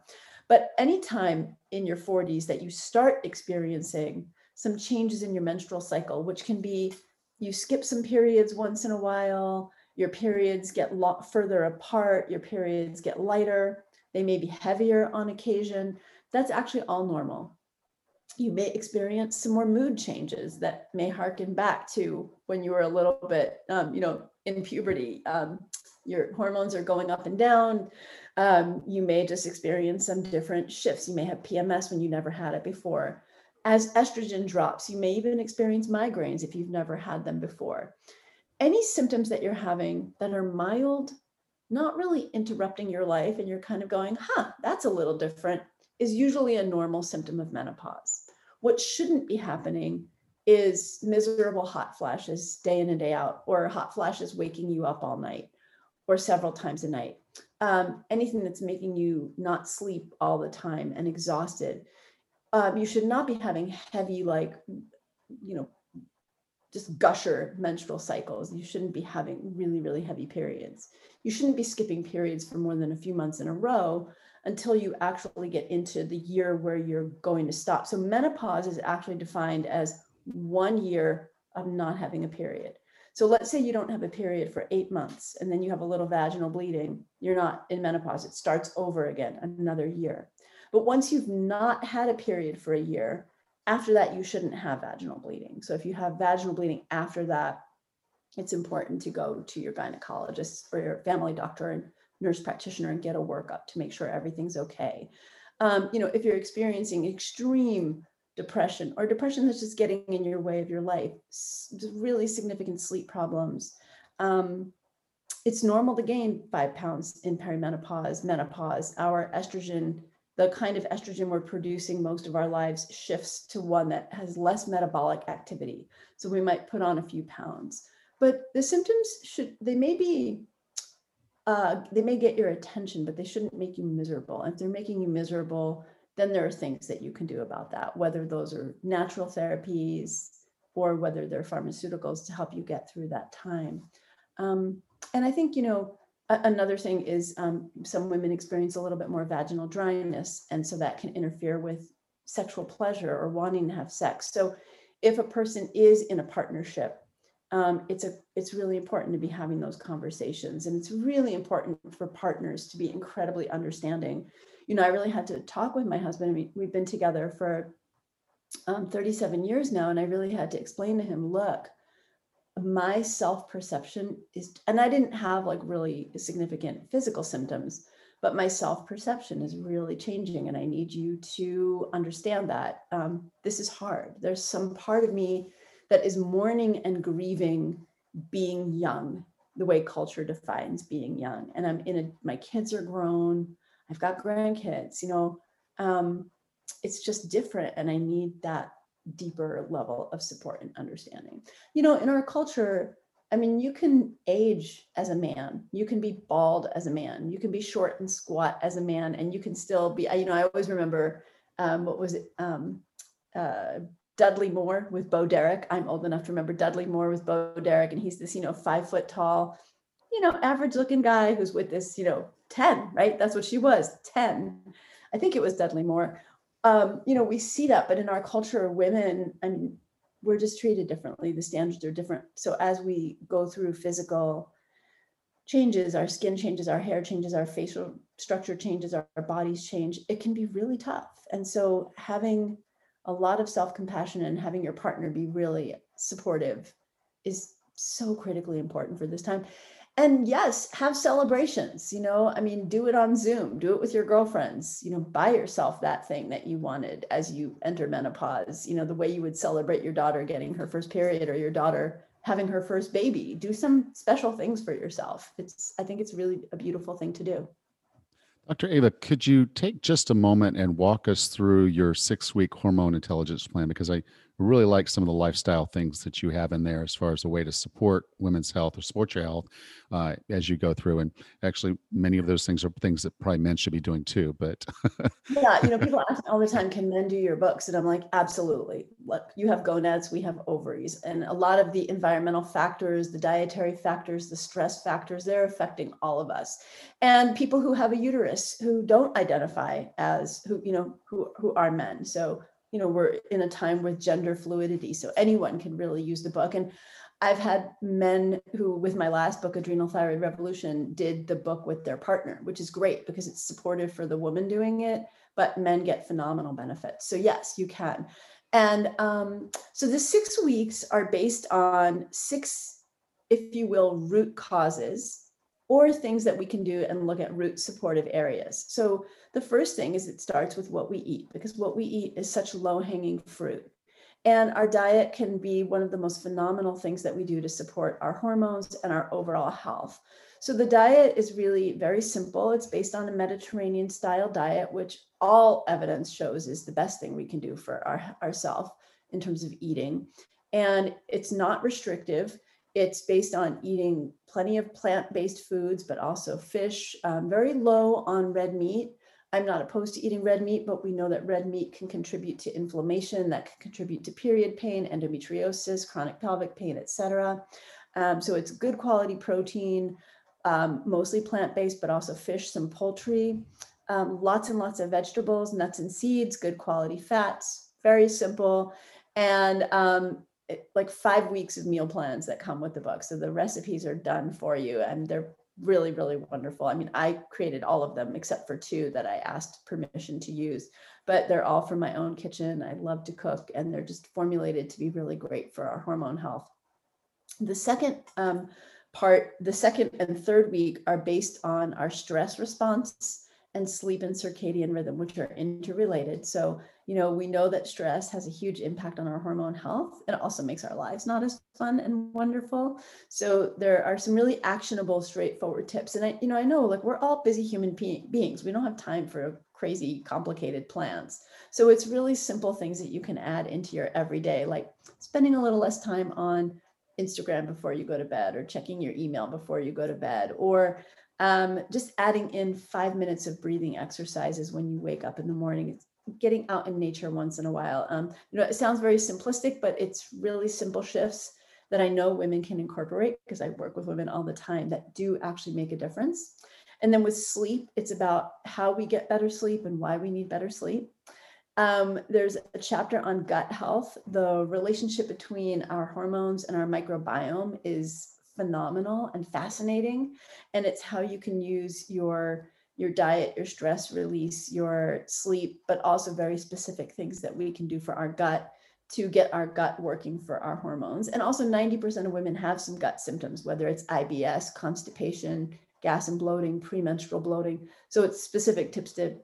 But anytime in your 40s that you start experiencing some changes in your menstrual cycle, which can be you skip some periods once in a while, your periods get lot further apart, your periods get lighter, they may be heavier on occasion. That's actually all normal. You may experience some more mood changes that may harken back to when you were a little bit, um, you know, in puberty. Um, your hormones are going up and down. Um, you may just experience some different shifts. You may have PMS when you never had it before. As estrogen drops, you may even experience migraines if you've never had them before. Any symptoms that you're having that are mild not really interrupting your life and you're kind of going, huh, that's a little different, is usually a normal symptom of menopause. What shouldn't be happening is miserable hot flashes day in and day out, or hot flashes waking you up all night or several times a night. Um, anything that's making you not sleep all the time and exhausted. Um, you should not be having heavy, like, you know, just gusher menstrual cycles. You shouldn't be having really, really heavy periods. You shouldn't be skipping periods for more than a few months in a row until you actually get into the year where you're going to stop. So, menopause is actually defined as one year of not having a period. So, let's say you don't have a period for eight months and then you have a little vaginal bleeding. You're not in menopause, it starts over again another year. But once you've not had a period for a year, after that, you shouldn't have vaginal bleeding. So if you have vaginal bleeding after that, it's important to go to your gynecologist or your family doctor and nurse practitioner and get a workup to make sure everything's okay. Um, you know, if you're experiencing extreme depression or depression that's just getting in your way of your life, really significant sleep problems, um, it's normal to gain five pounds in perimenopause, menopause. Our estrogen, the kind of estrogen we're producing most of our lives, shifts to one that has less metabolic activity. So we might put on a few pounds. But the symptoms should, they may be, uh, they may get your attention, but they shouldn't make you miserable. If they're making you miserable, then there are things that you can do about that, whether those are natural therapies or whether they're pharmaceuticals to help you get through that time. Um, and I think, you know, another thing is um, some women experience a little bit more vaginal dryness, and so that can interfere with sexual pleasure or wanting to have sex. So if a person is in a partnership, um, it's a it's really important to be having those conversations, and it's really important for partners to be incredibly understanding. You know, I really had to talk with my husband. We, we've been together for um, 37 years now, and I really had to explain to him, look, my self perception is, and I didn't have like really significant physical symptoms, but my self perception is really changing, and I need you to understand that um, this is hard. There's some part of me that is mourning and grieving being young, the way culture defines being young. And I'm in a, my kids are grown, I've got grandkids, you know, um, it's just different. And I need that deeper level of support and understanding. You know, in our culture, I mean, you can age as a man, you can be bald as a man, you can be short and squat as a man, and you can still be, you know, I always remember um, what was it? Um, uh, Dudley Moore with Bo Derek. I'm old enough to remember Dudley Moore with Bo Derek, and he's this, you know, five foot tall, you know, average looking guy who's with this, you know, 10, right? That's what she was, 10. I think it was Dudley Moore. Um, you know, we see that, but in our culture, women, I mean, we're just treated differently. The standards are different. So as we go through physical changes, our skin changes, our hair changes, our facial structure changes, our, our bodies change, it can be really tough. And so having a lot of self compassion and having your partner be really supportive is so critically important for this time. And yes, have celebrations, you know, I mean, do it on Zoom, do it with your girlfriends, you know, buy yourself that thing that you wanted as you enter menopause, you know, the way you would celebrate your daughter getting her first period or your daughter having her first baby. Do some special things for yourself. It's, I think it's really a beautiful thing to do. Dr. Ava, could you take just a moment and walk us through your six week hormone intelligence plan? Because I really like some of the lifestyle things that you have in there as far as a way to support women's health or support your health uh, as you go through. And actually, many of those things are things that probably men should be doing too. But yeah, you know, people ask all the time, can men do your books? And I'm like, absolutely. Look, you have gonads, we have ovaries. And a lot of the environmental factors, the dietary factors, the stress factors, they're affecting all of us. And people who have a uterus who don't identify as who, you know, who, who are men. So you know we're in a time with gender fluidity so anyone can really use the book. And i've had men who with my last book adrenal thyroid revolution did the book with their partner which is great because it's supportive for the woman doing it but men get phenomenal benefits. So yes you can. And um, so the six weeks are based on six if you will root causes or things that we can do and look at root supportive areas. So the first thing is it starts with what we eat because what we eat is such low hanging fruit. And our diet can be one of the most phenomenal things that we do to support our hormones and our overall health. So the diet is really very simple. It's based on a Mediterranean style diet, which all evidence shows is the best thing we can do for our, ourselves in terms of eating. And it's not restrictive. It's based on eating plenty of plant based foods, but also fish, um, very low on red meat. I'm not opposed to eating red meat, but we know that red meat can contribute to inflammation, that can contribute to period pain, endometriosis, chronic pelvic pain, etc. Um, so it's good quality protein, um, mostly plant based, but also fish, some poultry, um, lots and lots of vegetables, nuts and seeds, good quality fats, very simple. And um, like five weeks of meal plans that come with the book. So the recipes are done for you and they're really, really wonderful. I mean, I created all of them except for two that I asked permission to use, but they're all from my own kitchen. I love to cook and they're just formulated to be really great for our hormone health. The second um, part, the second and third week are based on our stress response and sleep and circadian rhythm, which are interrelated. So, you know, we know that stress has a huge impact on our hormone health. It also makes our lives not as fun and wonderful. So, there are some really actionable, straightforward tips. And I, you know, I know like we're all busy human be- beings. We don't have time for crazy, complicated plans. So, it's really simple things that you can add into your everyday, like spending a little less time on Instagram before you go to bed or checking your email before you go to bed or um, just adding in five minutes of breathing exercises when you wake up in the morning. It's getting out in nature once in a while. Um, you know, it sounds very simplistic, but it's really simple shifts that I know women can incorporate because I work with women all the time that do actually make a difference. And then with sleep, it's about how we get better sleep and why we need better sleep. Um, there's a chapter on gut health. The relationship between our hormones and our microbiome is phenomenal and fascinating and it's how you can use your your diet your stress release your sleep but also very specific things that we can do for our gut to get our gut working for our hormones. And also 90% of women have some gut symptoms whether it's IBS constipation gas and bloating premenstrual bloating. So it's specific tips to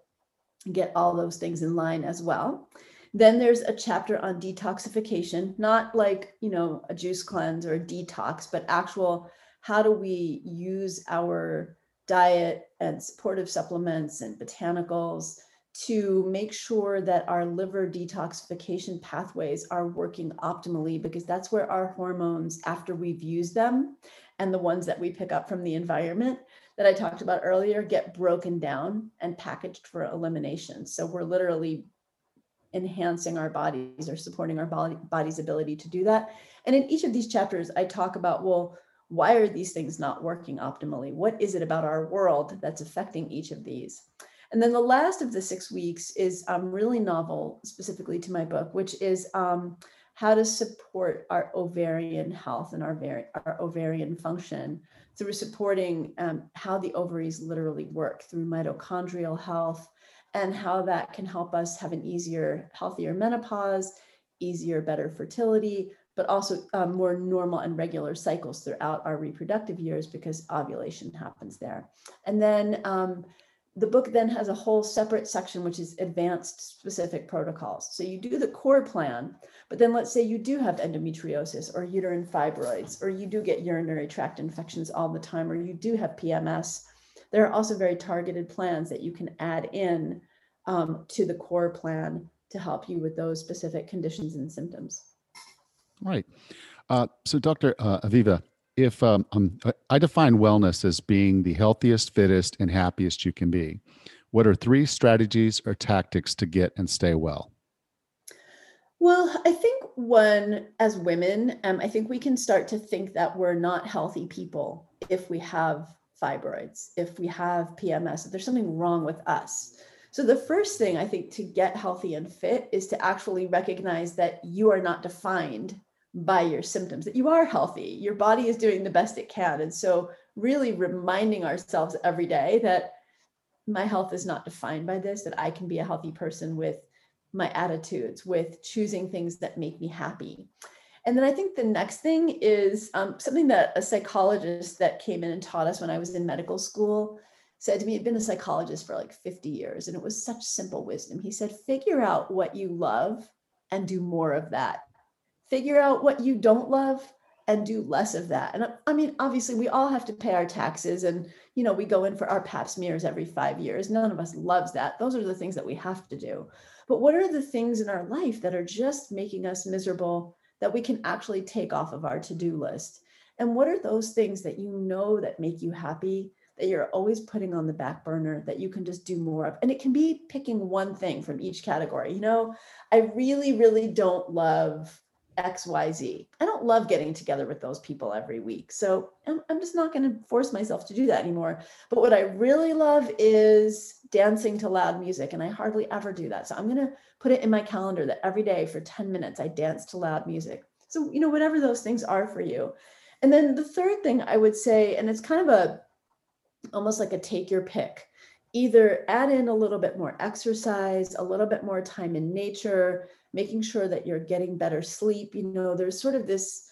get all those things in line as well then there's a chapter on detoxification, not like, you know, a juice cleanse or a detox, but actual how do we use our diet and supportive supplements and botanicals to make sure that our liver detoxification pathways are working optimally because that's where our hormones after we've used them and the ones that we pick up from the environment that I talked about earlier get broken down and packaged for elimination. So we're literally enhancing our bodies or supporting our body, body's ability to do that. And in each of these chapters, I talk about, well, why are these things not working optimally? What is it about our world that's affecting each of these? And then the last of the six weeks is um, really novel, specifically to my book, which is um, how to support our ovarian health and our, our ovarian function through supporting um, how the ovaries literally work through mitochondrial health, and how that can help us have an easier, healthier menopause, easier, better fertility, but also um, more normal and regular cycles throughout our reproductive years because ovulation happens there. And then um, the book then has a whole separate section which is advanced specific protocols. So you do the core plan, but then let's say you do have endometriosis or uterine fibroids, or you do get urinary tract infections all the time, or you do have PMS there are also very targeted plans that you can add in um, to the core plan to help you with those specific conditions and symptoms. Right. Uh, so, Dr. Uh, Aviva, if um, um, I define wellness as being the healthiest, fittest, and happiest you can be, what are three strategies or tactics to get and stay well? Well, I think one, as women, um, I think we can start to think that we're not healthy people if we have fibroids, if we have PMS, if there's something wrong with us. So, the first thing I think to get healthy and fit is to actually recognize that you are not defined by your symptoms, that you are healthy, your body is doing the best it can. And so, really reminding ourselves every day that my health is not defined by this, that I can be a healthy person with my attitudes, with choosing things that make me happy. And then I think the next thing is um, something that a psychologist that came in and taught us when I was in medical school said to me, he'd been a psychologist for like 50 years, and it was such simple wisdom. He said, figure out what you love and do more of that. Figure out what you don't love and do less of that. And I mean, obviously, we all have to pay our taxes, and you know, we go in for our Pap smears every five years. None of us loves that. Those are the things that we have to do. But what are the things in our life that are just making us miserable that we can actually take off of our to-do list? And what are those things that you know that make you happy that you're always putting on the back burner that you can just do more of? And it can be picking one thing from each category you know? I really really don't love xyz i don't love getting together with those people every week so i'm, I'm just not going to force myself to do that anymore but what i really love is dancing to loud music and i hardly ever do that so i'm going to put it in my calendar that every day for 10 minutes I dance to loud music. So, you know, whatever those things are for you. And then the third thing I would say, and it's kind of a almost like a take your pick, either add in a little bit more exercise, a little bit more time in nature, making sure that you're getting better sleep. You know, there's sort of this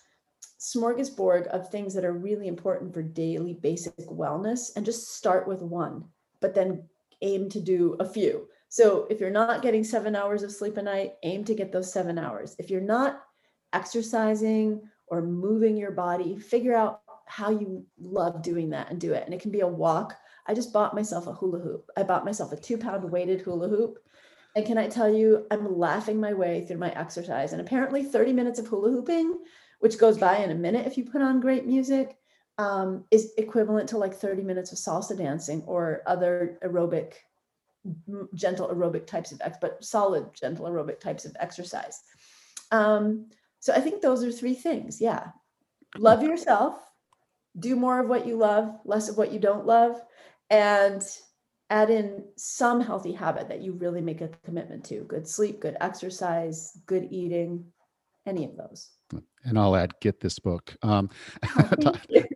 smorgasbord of things that are really important for daily basic wellness and just start with one, but then aim to do a few. So if you're not getting seven hours of sleep a night, aim to get those seven hours. If you're not exercising or moving your body, figure out how you love doing that and do it. And it can be a walk. I just bought myself a hula hoop. I bought myself a two pound weighted hula hoop. And can I tell you, I'm laughing my way through my exercise. And apparently, 30 minutes of hula hooping, which goes by in a minute if you put on great music, um, is equivalent to like 30 minutes of salsa dancing or other aerobic, gentle aerobic types of, ex- but solid gentle aerobic types of exercise. Um, so I think those are three things. Yeah. Love yourself, do more of what you love, less of what you don't love, and add in some healthy habit that you really make a commitment to good sleep, good exercise, good eating, any of those. And I'll add, get this book. Um, oh, yes,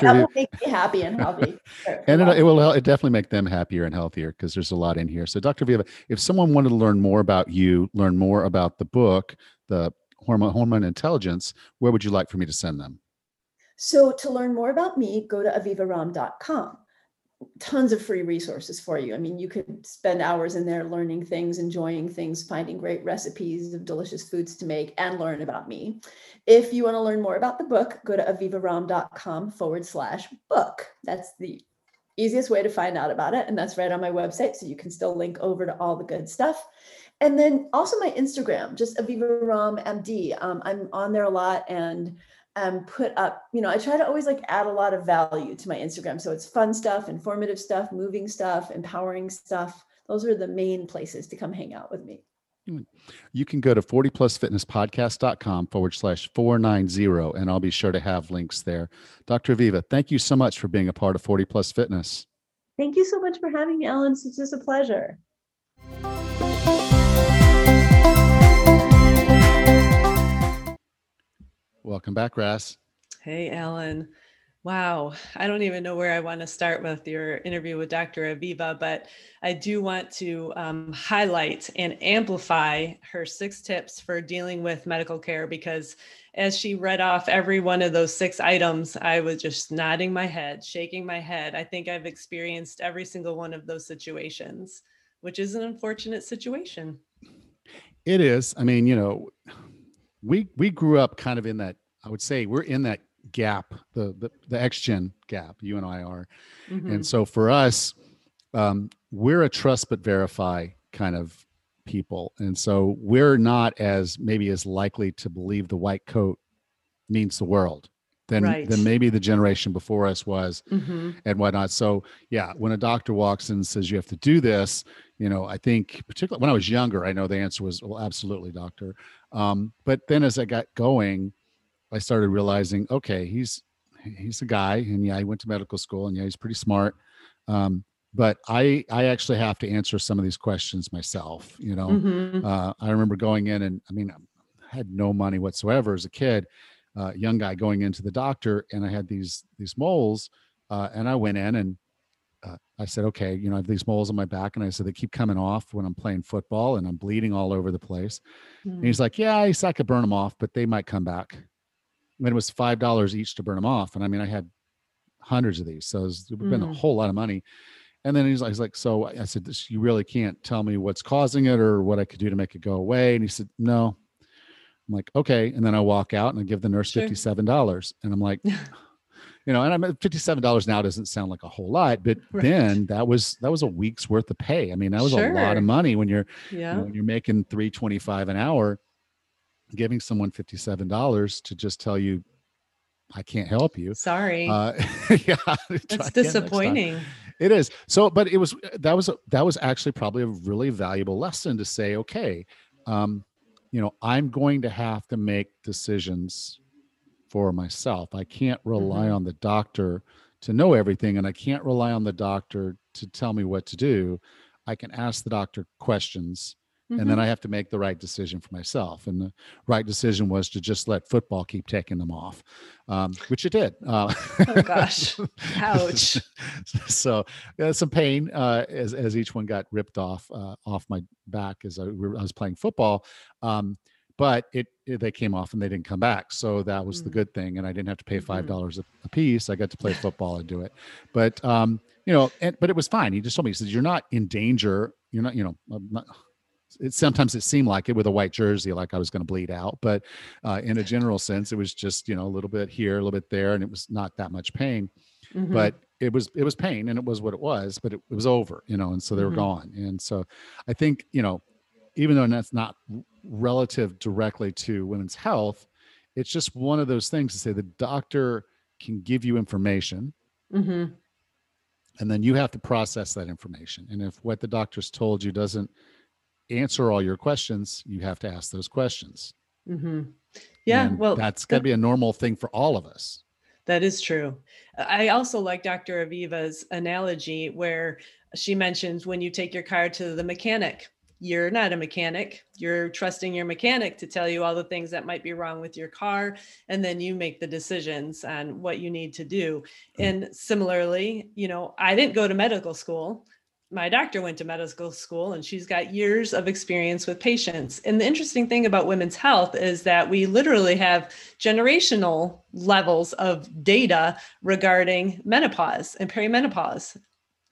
that will make me happy and healthy. and it, it, will it definitely make them happier and healthier because there's a lot in here. So, Dr. Viva, if someone wanted to learn more about you, learn more about the book, the hormone hormone intelligence, where would you like for me to send them? So, to learn more about me, go to avivaromm.com tons of free resources for you. I mean, you could spend hours in there learning things, enjoying things, finding great recipes of delicious foods to make, and learn about me. If you want to learn more about the book, go to avivaromm.com forward slash book. That's the easiest way to find out about it. And that's right on my website. So you can still link over to all the good stuff. And then also my Instagram, just Aviva Romm MD. Um, I'm on there a lot and um, put up, you know, I try to always like add a lot of value to my Instagram. So it's fun stuff, informative stuff, moving stuff, empowering stuff. Those are the main places to come hang out with me. Hmm. You can go to 40plusfitnesspodcast.com forward slash 490, and I'll be sure to have links there. Dr. Aviva, thank you so much for being a part of 40 Plus Fitness. Thank you so much for having me, Ellen. It's just a pleasure. Welcome back, Ras. Hey, Alan. Wow. I don't even know where I want to start with your interview with Dr. Aviva, but I do want to um, highlight and amplify her six tips for dealing with medical care because as she read off every one of those six items, I was just nodding my head, shaking my head. I think I've experienced every single one of those situations, which is an unfortunate situation. It is. I mean, you know, we we grew up kind of in that i would say we're in that gap the the, the x gen gap you and i are mm-hmm. and so for us um, we're a trust but verify kind of people and so we're not as maybe as likely to believe the white coat means the world than right. than maybe the generation before us was mm-hmm. and whatnot so yeah when a doctor walks in and says you have to do this you know i think particularly when i was younger i know the answer was well absolutely doctor um, but then as I got going, I started realizing, okay, he's he's a guy, and yeah, he went to medical school, and yeah, he's pretty smart. Um, but I I actually have to answer some of these questions myself. You know, mm-hmm. uh, I remember going in, and I mean, I had no money whatsoever as a kid, uh, young guy going into the doctor, and I had these these moles, uh, and I went in and uh, I said, okay, you know, I have these moles on my back. And I said, they keep coming off when I'm playing football and I'm bleeding all over the place. Mm. And he's hmm. like, yeah, he said I could burn them off, but they might come back. And it was $5 each to burn them off. And I mean, I had hundreds of these. So it's been mm. a hmm. whole lot of money. And then he's like, he's like, so I said, you really can't tell me what's causing it or what I could do to make it go away. And he said, no. I'm like, okay. And then I walk out and I give the nurse sure. $57. And I'm like, you know, and I'm at $57 now doesn't sound like a whole lot, but right. then that was, that was a week's worth of pay. I mean, that was sure. a lot of money when you're, yeah. You know, when you're making 325 an hour, giving someone $57 to just tell you, I can't help you. Sorry. Uh, yeah. It's disappointing. It is. So, but it was, that was, that was actually probably a really valuable lesson to say, okay, um, you know, I'm going to have to make decisions for myself. I can't rely mm-hmm. on the doctor to know everything, and I can't rely on the doctor to tell me what to do. I can ask the doctor questions, mm-hmm. and then mm-hmm. I have to make the right decision for myself. And the right decision was to just let football keep taking them off, um, which it did. Uh, oh gosh, ouch! so uh, some pain uh, as as each one got ripped off uh, off my back as I, I was playing football. Um, but it, it, they came off and they didn't come back so that was mm-hmm. the mm. good thing and i didn't have to pay five mm-hmm. dollars mm-hmm. a piece i got to play football and do it but um, you know, and, but it was fine. He just told me, he says, you're not in danger. You're not, you know, not, it sometimes it seemed like it with a white jersey, like I was going to bleed out. But uh, in a general sense, it was just you know a little bit here, a little bit there, and it was not that much pain. Mm-hmm. But it was it was pain, and it was what it was. But it, it was over, you know, and so they were mm-hmm. gone. And so I think you know, even though that's not relative directly to women's health, it's just one of those things to say the doctor can give you information. Mm-hmm. And then you have to process that information. And if what the doctor's told you doesn't answer all your questions, you have to ask those questions. Mm-hmm. Yeah, and well, that's got to be a normal thing for all of us. That is true. I also like Dr. Aviva's analogy where she mentions when you take your car to the mechanic, you're not a mechanic. You're trusting your mechanic to tell you all the things that might be wrong with your car. And then you make the decisions on what you need to do. Hmm. And similarly, you know, I didn't go to medical school my doctor went to medical school and she's got years of experience with patients. And the interesting thing about women's health is that we literally have generational levels of data regarding menopause and perimenopause.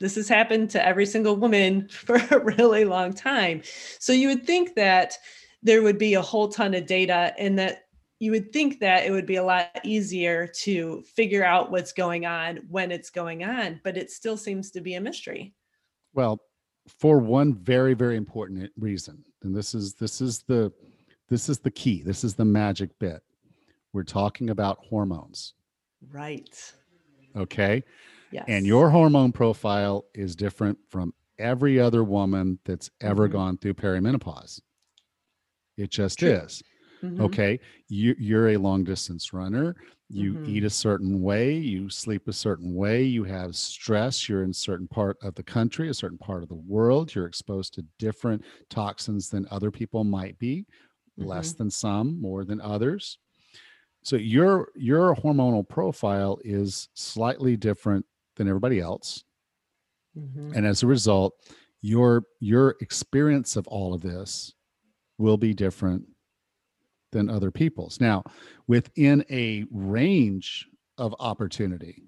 This has happened to every single woman for a really long time. So you would think that there would be a whole ton of data and that you would think that it would be a lot easier to figure out what's going on when it's going on, but it still seems to be a mystery. Well, for one very very important reason, and this is this is the this is the key. This is the magic bit. We're talking about hormones. Right. Okay. Yes. And your hormone profile is different from every other woman that's ever mm-hmm. gone through perimenopause. It just True. is. Mm-hmm. Okay. You, you're a long distance runner you mm-hmm. eat a certain way you sleep a certain way you have stress you're in a certain part of the country a certain part of the world you're exposed to different toxins than other people might be mm-hmm. less than some more than others so your your hormonal profile is slightly different than everybody else mm-hmm. and as a result your your experience of all of this will be different than other people's. Now, within a range of opportunity.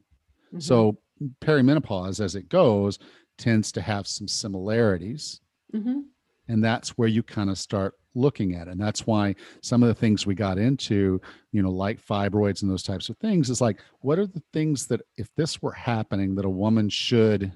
Mm-hmm. So, perimenopause, as it goes, tends to have some similarities. Mm-hmm. And that's where you kind of start looking at it. And that's why some of the things we got into, you know, like fibroids and those types of things, is like, what are the things that, if this were happening, that a woman should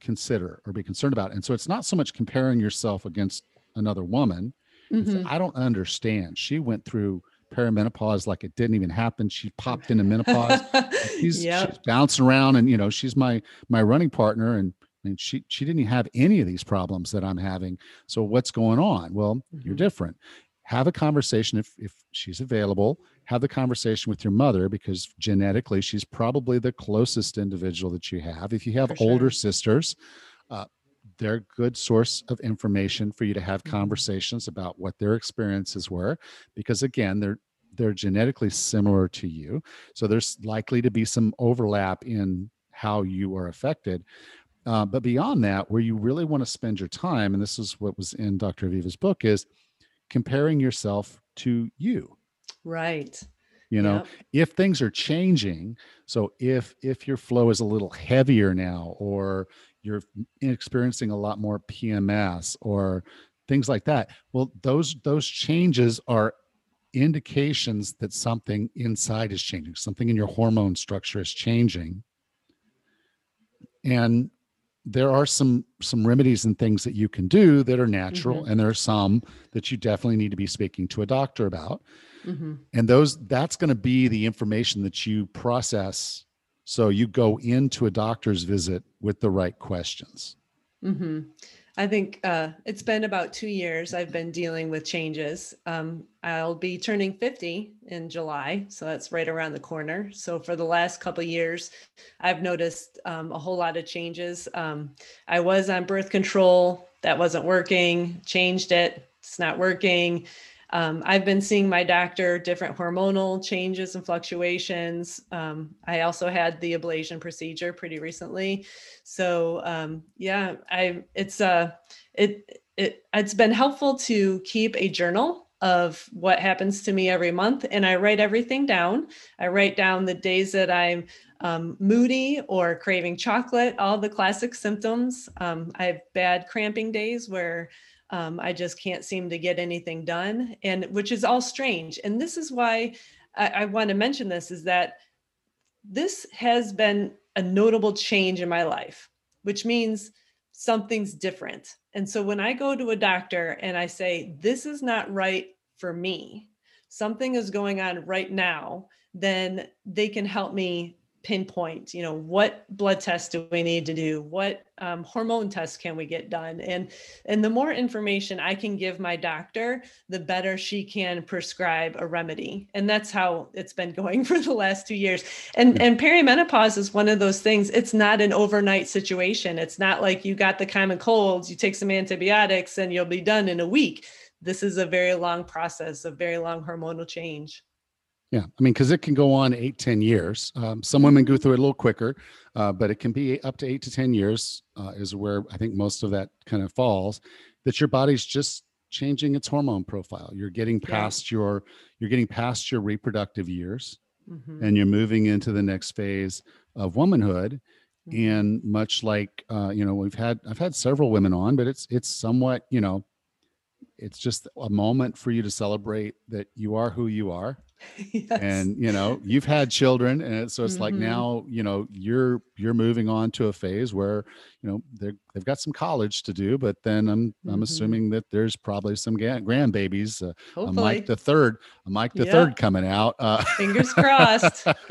consider or be concerned about? And so it's not so much comparing yourself against another woman Mm-hmm. I don't understand. She went through perimenopause like it didn't even happen. She popped into menopause. she's, yep. she's bouncing around, and you know she's my my running partner, and and she she didn't have any of these problems that I'm having. So what's going on? Well, mm-hmm. you're different. Have a conversation if if she's available. Have the conversation with your mother because genetically she's probably the closest individual that you have. If you have For older sure. sisters, uh, they're a good source of information for you to have mm-hmm. conversations about what their experiences were because again they're they're genetically similar to you so there's likely to be some overlap in how you are affected uh, but beyond that where you really want to spend your time and this is what was in dr aviva's book is comparing yourself to you right you know yep. if things are changing so if if your flow is a little heavier now or you're experiencing a lot more PMS or things like that. Well, those those changes are indications that something inside is changing, something in your hormone structure is changing. And there are some some remedies and things that you can do that are natural mm-hmm. and there are some that you definitely need to be speaking to a doctor about. Mm-hmm. And those that's going to be the information that you process so you go into a doctor's visit with the right questions. Mm-hmm. I think uh, it's been about two years I've been dealing with changes. Um, I'll be turning 50 in July, so that's right around the corner. So for the last couple years, I've noticed um, a whole lot of changes. Um, I was on birth control, that wasn't working, changed it, it's not working. Um, I've been seeing my doctor, different hormonal changes and fluctuations. Um, I also had the ablation procedure pretty recently. So um, yeah, I it's uh it it it's been helpful to keep a journal of what happens to me every month and I write everything down. I write down the days that I'm um, moody or craving chocolate, all the classic symptoms. Um, I have bad cramping days where um, I just can't seem to get anything done, and which is all strange. And this is why I, I want to mention this is that this has been a notable change in my life, which means something's different. And so when I go to a doctor and I say, this is not right for me, something is going on right now, then they can help me pinpoint you know what blood tests do we need to do? What um, hormone tests can we get done? And and the more information i can give my doctor the better she can prescribe a remedy. And that's how it's been going for the last two years. And and perimenopause is one of those things. It's not an overnight situation. It's not like you got the common colds you take some antibiotics and you'll be done in a week. This is a very long process a very long hormonal change yeah, I mean, because it can go on eight, ten years. Um, some women go through it a little quicker, uh, but it can be up to eight to 10 years, uh, is where I think most of that kind of falls. That your body's just changing its hormone profile. You're getting past yeah. your you're getting past your reproductive years, mm-hmm. and you're moving into the next phase of womanhood. Mm-hmm. And much like uh, you know, we've had I've had several women on, but it's it's somewhat you know, it's just a moment for you to celebrate that you are who you are yes. and you know you've had children and so it's mm-hmm. like now you know you're you're moving on to a phase where you know they've got some college to do but then i'm mm-hmm. i'm assuming that there's probably some grandbabies uh, a mike the third a mike the yep. third coming out uh, fingers crossed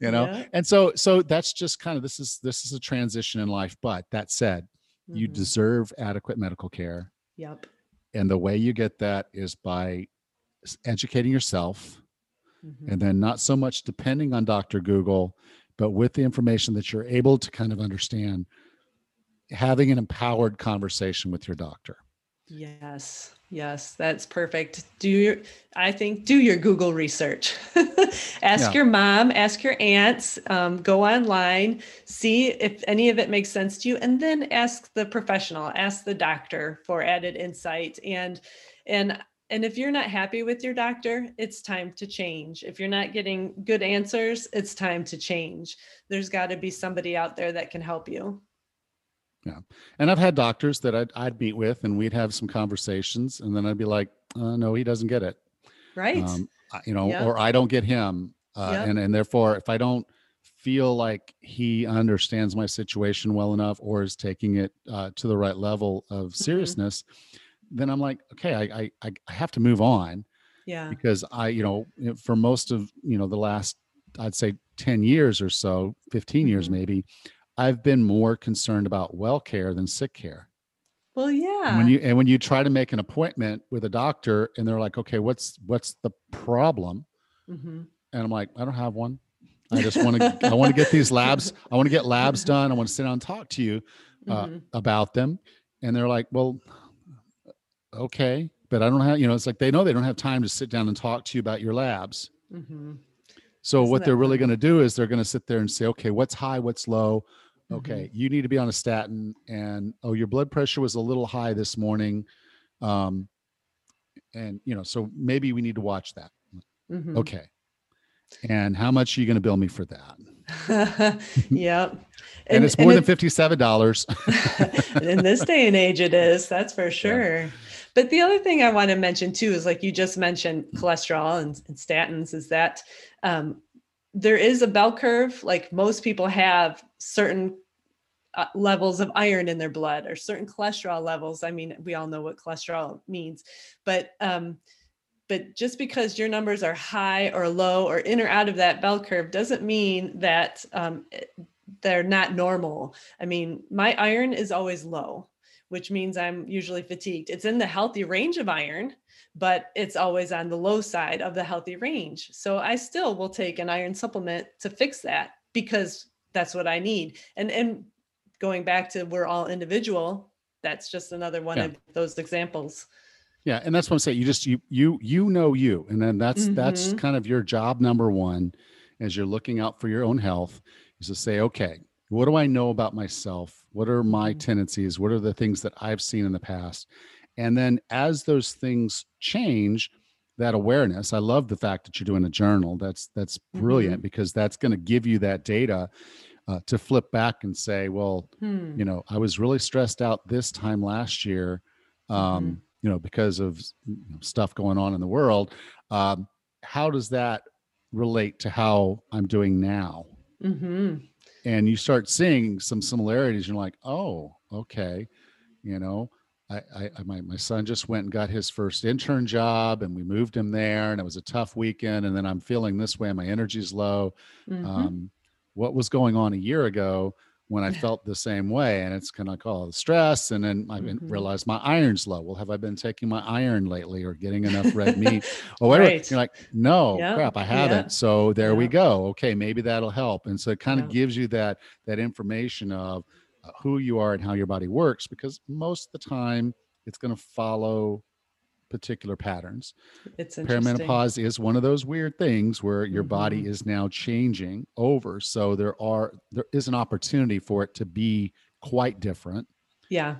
you know yeah. and so so that's just kind of this is this is a transition in life but that said mm-hmm. you deserve adequate medical care yep and the way you get that is by educating yourself mm-hmm. and then not so much depending on Dr. Google, but with the information that you're able to kind of understand, having an empowered conversation with your doctor. Yes. Yes, that's perfect. Do your I think do your Google research. ask yeah. your mom, ask your aunts, um, go online, see if any of it makes sense to you, and then ask the professional, ask the doctor for added insight. And and and if you're not happy with your doctor, it's time to change. If you're not getting good answers, it's time to change. There's got to be somebody out there that can help you. Yeah. And I've had doctors that I'd, I'd meet with and we'd have some conversations and then I'd be like, uh, no, he doesn't get it. Right. Um, you know, yep. or I don't get him. Uh, yep. and, and therefore, if I don't feel like he understands my situation well enough or is taking it uh, to the right level of mm-hmm. seriousness, mm-hmm then I'm like, okay, I, I, I have to move on. Yeah. Because I, you know, for most of, you know, the last, I'd say 10 years or so, 15 mm-hmm. years maybe, I've been more concerned about well care than sick care. Well, yeah. And when you and when you try to make an appointment with a doctor and they're like, okay, what's what's the problem? Mm-hmm. And I'm like, I don't have one. I just want to I want to get these labs. I want to get labs done. I want to sit down and talk to you uh, mm-hmm. about them. And they're like, well, okay, but I don't have, you know, it's like they know they don't have time to sit down and talk to you about your labs. Mm-hmm. So Isn't what they're really going to do is they're going to sit there and say, okay, what's high, what's low? Okay, mm-hmm. you need to be on a statin, and oh, your blood pressure was a little high this morning, um, and you know, so maybe we need to watch that. Mm-hmm. Okay, and how much are you going to bill me for that? yep. And, and, it's more and than fifty-seven dollars. in this day and age, it is. That's for sure. Yeah. But the other thing I want to mention too is like you just mentioned cholesterol and, and statins is that um, there is a bell curve. Like most people have certain uh, levels of iron in their blood or certain cholesterol levels. I mean, we all know what cholesterol means, but um, but just because your numbers are high or low or in or out of that bell curve doesn't mean that um, they're not normal. I mean, my iron is always low which means I'm usually fatigued. It's in the healthy range of iron, but it's always on the low side of the healthy range. So I still will take an iron supplement to fix that because that's what I need. And and going back to we're all individual, that's just another one yeah. of those examples. Yeah, and that's what I'm saying. You just you you you know you, and then that's mm-hmm. that's kind of your job number one, as you're looking out for your own health, is to say, okay, what do I know about myself? What are my mm-hmm. tendencies? What are the things that I've seen in the past? And then as those things change, that awareness, I love the fact that you're doing a journal. That's that's brilliant Mhm. because that's going to give you that data uh, to flip back and say, well, Hmm. you know, I was really stressed out this time last year, um, Mhm. you know, because of you know, stuff going on in the world. Um, how does that relate to how I'm doing now? Mhm. And you start seeing some similarities you're like oh okay you know I, I my, my son just went and got his first intern job and we moved him there and it was a tough weekend and then i'm feeling this way my energy's low Mhm. um, what was going on a year ago when i felt the same way and it's kind of the stress and then i Mhm. realized my iron's low. Well have i been taking my iron lately or getting enough red meat or whatever? Right. you're like no Yeah, crap i haven't. So there we go. Okay maybe that'll help. And so it kind of gives you that that information of uh, who you are and how your body works because most of the time it's going to follow particular patterns It's interesting. perimenopause is one of those weird things where your body Mhm. is now changing over so there are there is an opportunity for it to be quite different Yeah.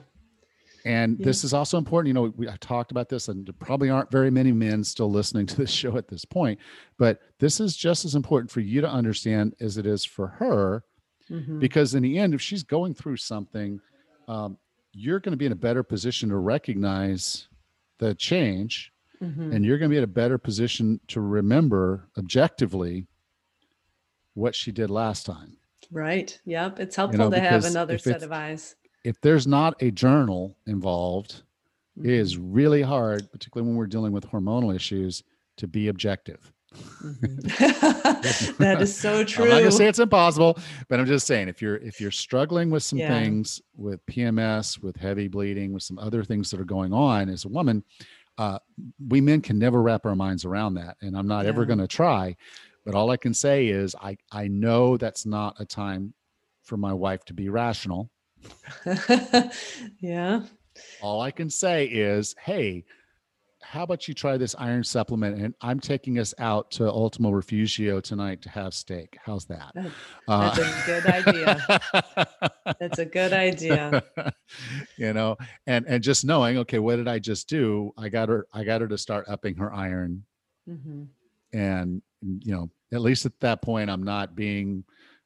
and Yeah. this is also important you know we I talked about this and there probably aren't very many men still listening to this show at this point but this is just as important for you to understand as it is for her Mhm. because in the end if she's going through something um, you're going to be in a better position to recognize the change Mhm. and you're going to be in a better position to remember objectively what she did last time. Right. Yep. It's helpful know, to have another set of eyes. If there's not a journal involved, it is Mm-hmm. really hard, particularly when we're dealing with hormonal issues, to be objective. Mhm. that is so true. I'm not gonna say it's impossible, but I'm just saying if you're if you're struggling with some Yeah. things with PMS, with heavy bleeding, with some other things that are going on as a woman, uh, we men can never wrap our minds around that, and I'm not ever going to try. But all I can say is I I know that's not a time for my wife to be rational. yeah. All I can say is, hey, how about you try this iron supplement? And I'm taking us out to Ultimo Refugio tonight to have steak. How's that? Uh, that's a good idea. That's a good idea. you know, and and just knowing, okay, what did I just do? I got her, I got her to start upping her iron, hmm and you know, at least at that point, I'm not being,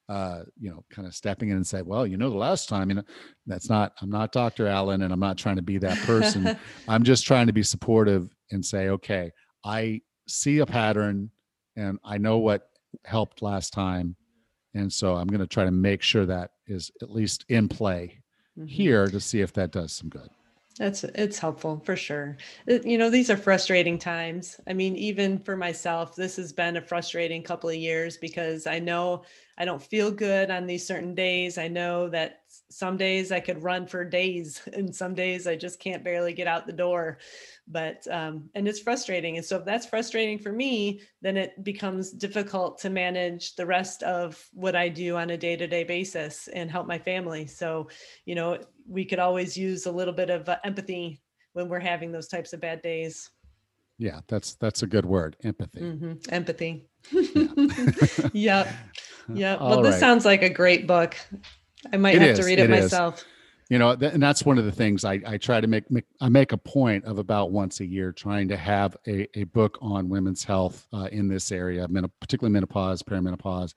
uh, you know, kind of stepping in and say, well, you know, the last time, you know, that's not. I'm not Dr. Allan, and I'm not trying to be that person. I'm just trying to be supportive and say, okay, I see a pattern and I know what helped last time. And so I'm going to try to make sure that is at least in play Mhm. here to see if that does some good. That's it's helpful for sure. You know, these are frustrating times. I mean, even for myself, this has been a frustrating couple of years because I know I don't feel good on these certain days. I know that some days I could run for days, and some days I just can't barely get out the door. But um, and it's frustrating. And so if that's frustrating for me, then it becomes difficult to manage the rest of what I do on a day-to-day basis and help my family. So you know we could always use a little bit of uh, empathy when we're having those types of bad days. Yeah, that's that's a good word, empathy. Mhm, empathy. Yep yep. All well this right. sounds like a great book. I might It have to read it, it is. myself. You know th- and that's one of the things I, I try to make, make i make a point of about once a year trying to have a, a book on women's health uh, in this area men- particularly menopause perimenopause.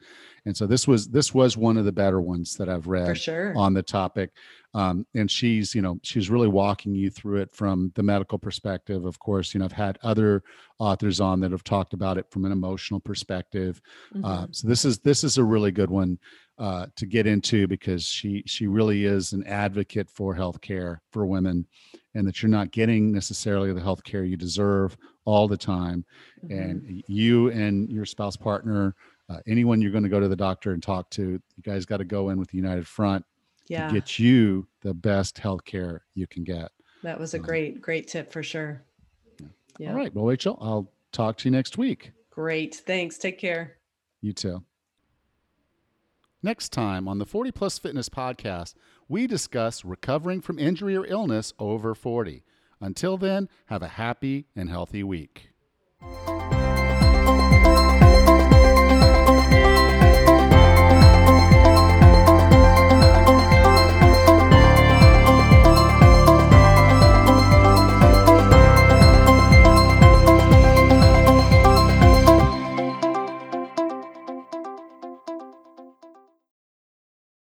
And so this was this was one of the better ones that i've read sure. on the topic um, and she's you know she's really walking you through it from the medical perspective of course you know i've had other authors on that have talked about it from an emotional perspective uh, Mhm. so this is this is a really good one uh, to get into because she she really is an advocate for healthcare for women, and that you're not getting necessarily the healthcare you deserve all the time, Mhm. and you and your spouse partner, uh, anyone you're going to go to the doctor and talk to, you guys got to go in with the United Front yeah to get you the best healthcare you can get. that was a um, great great tip for sure yeah All right, well, Rachel, I'll talk to you next week. great thanks take care You too. Next time on the 40 Plus Fitness podcast, we discuss recovering from injury or illness over 40. Until then, have a happy and healthy week.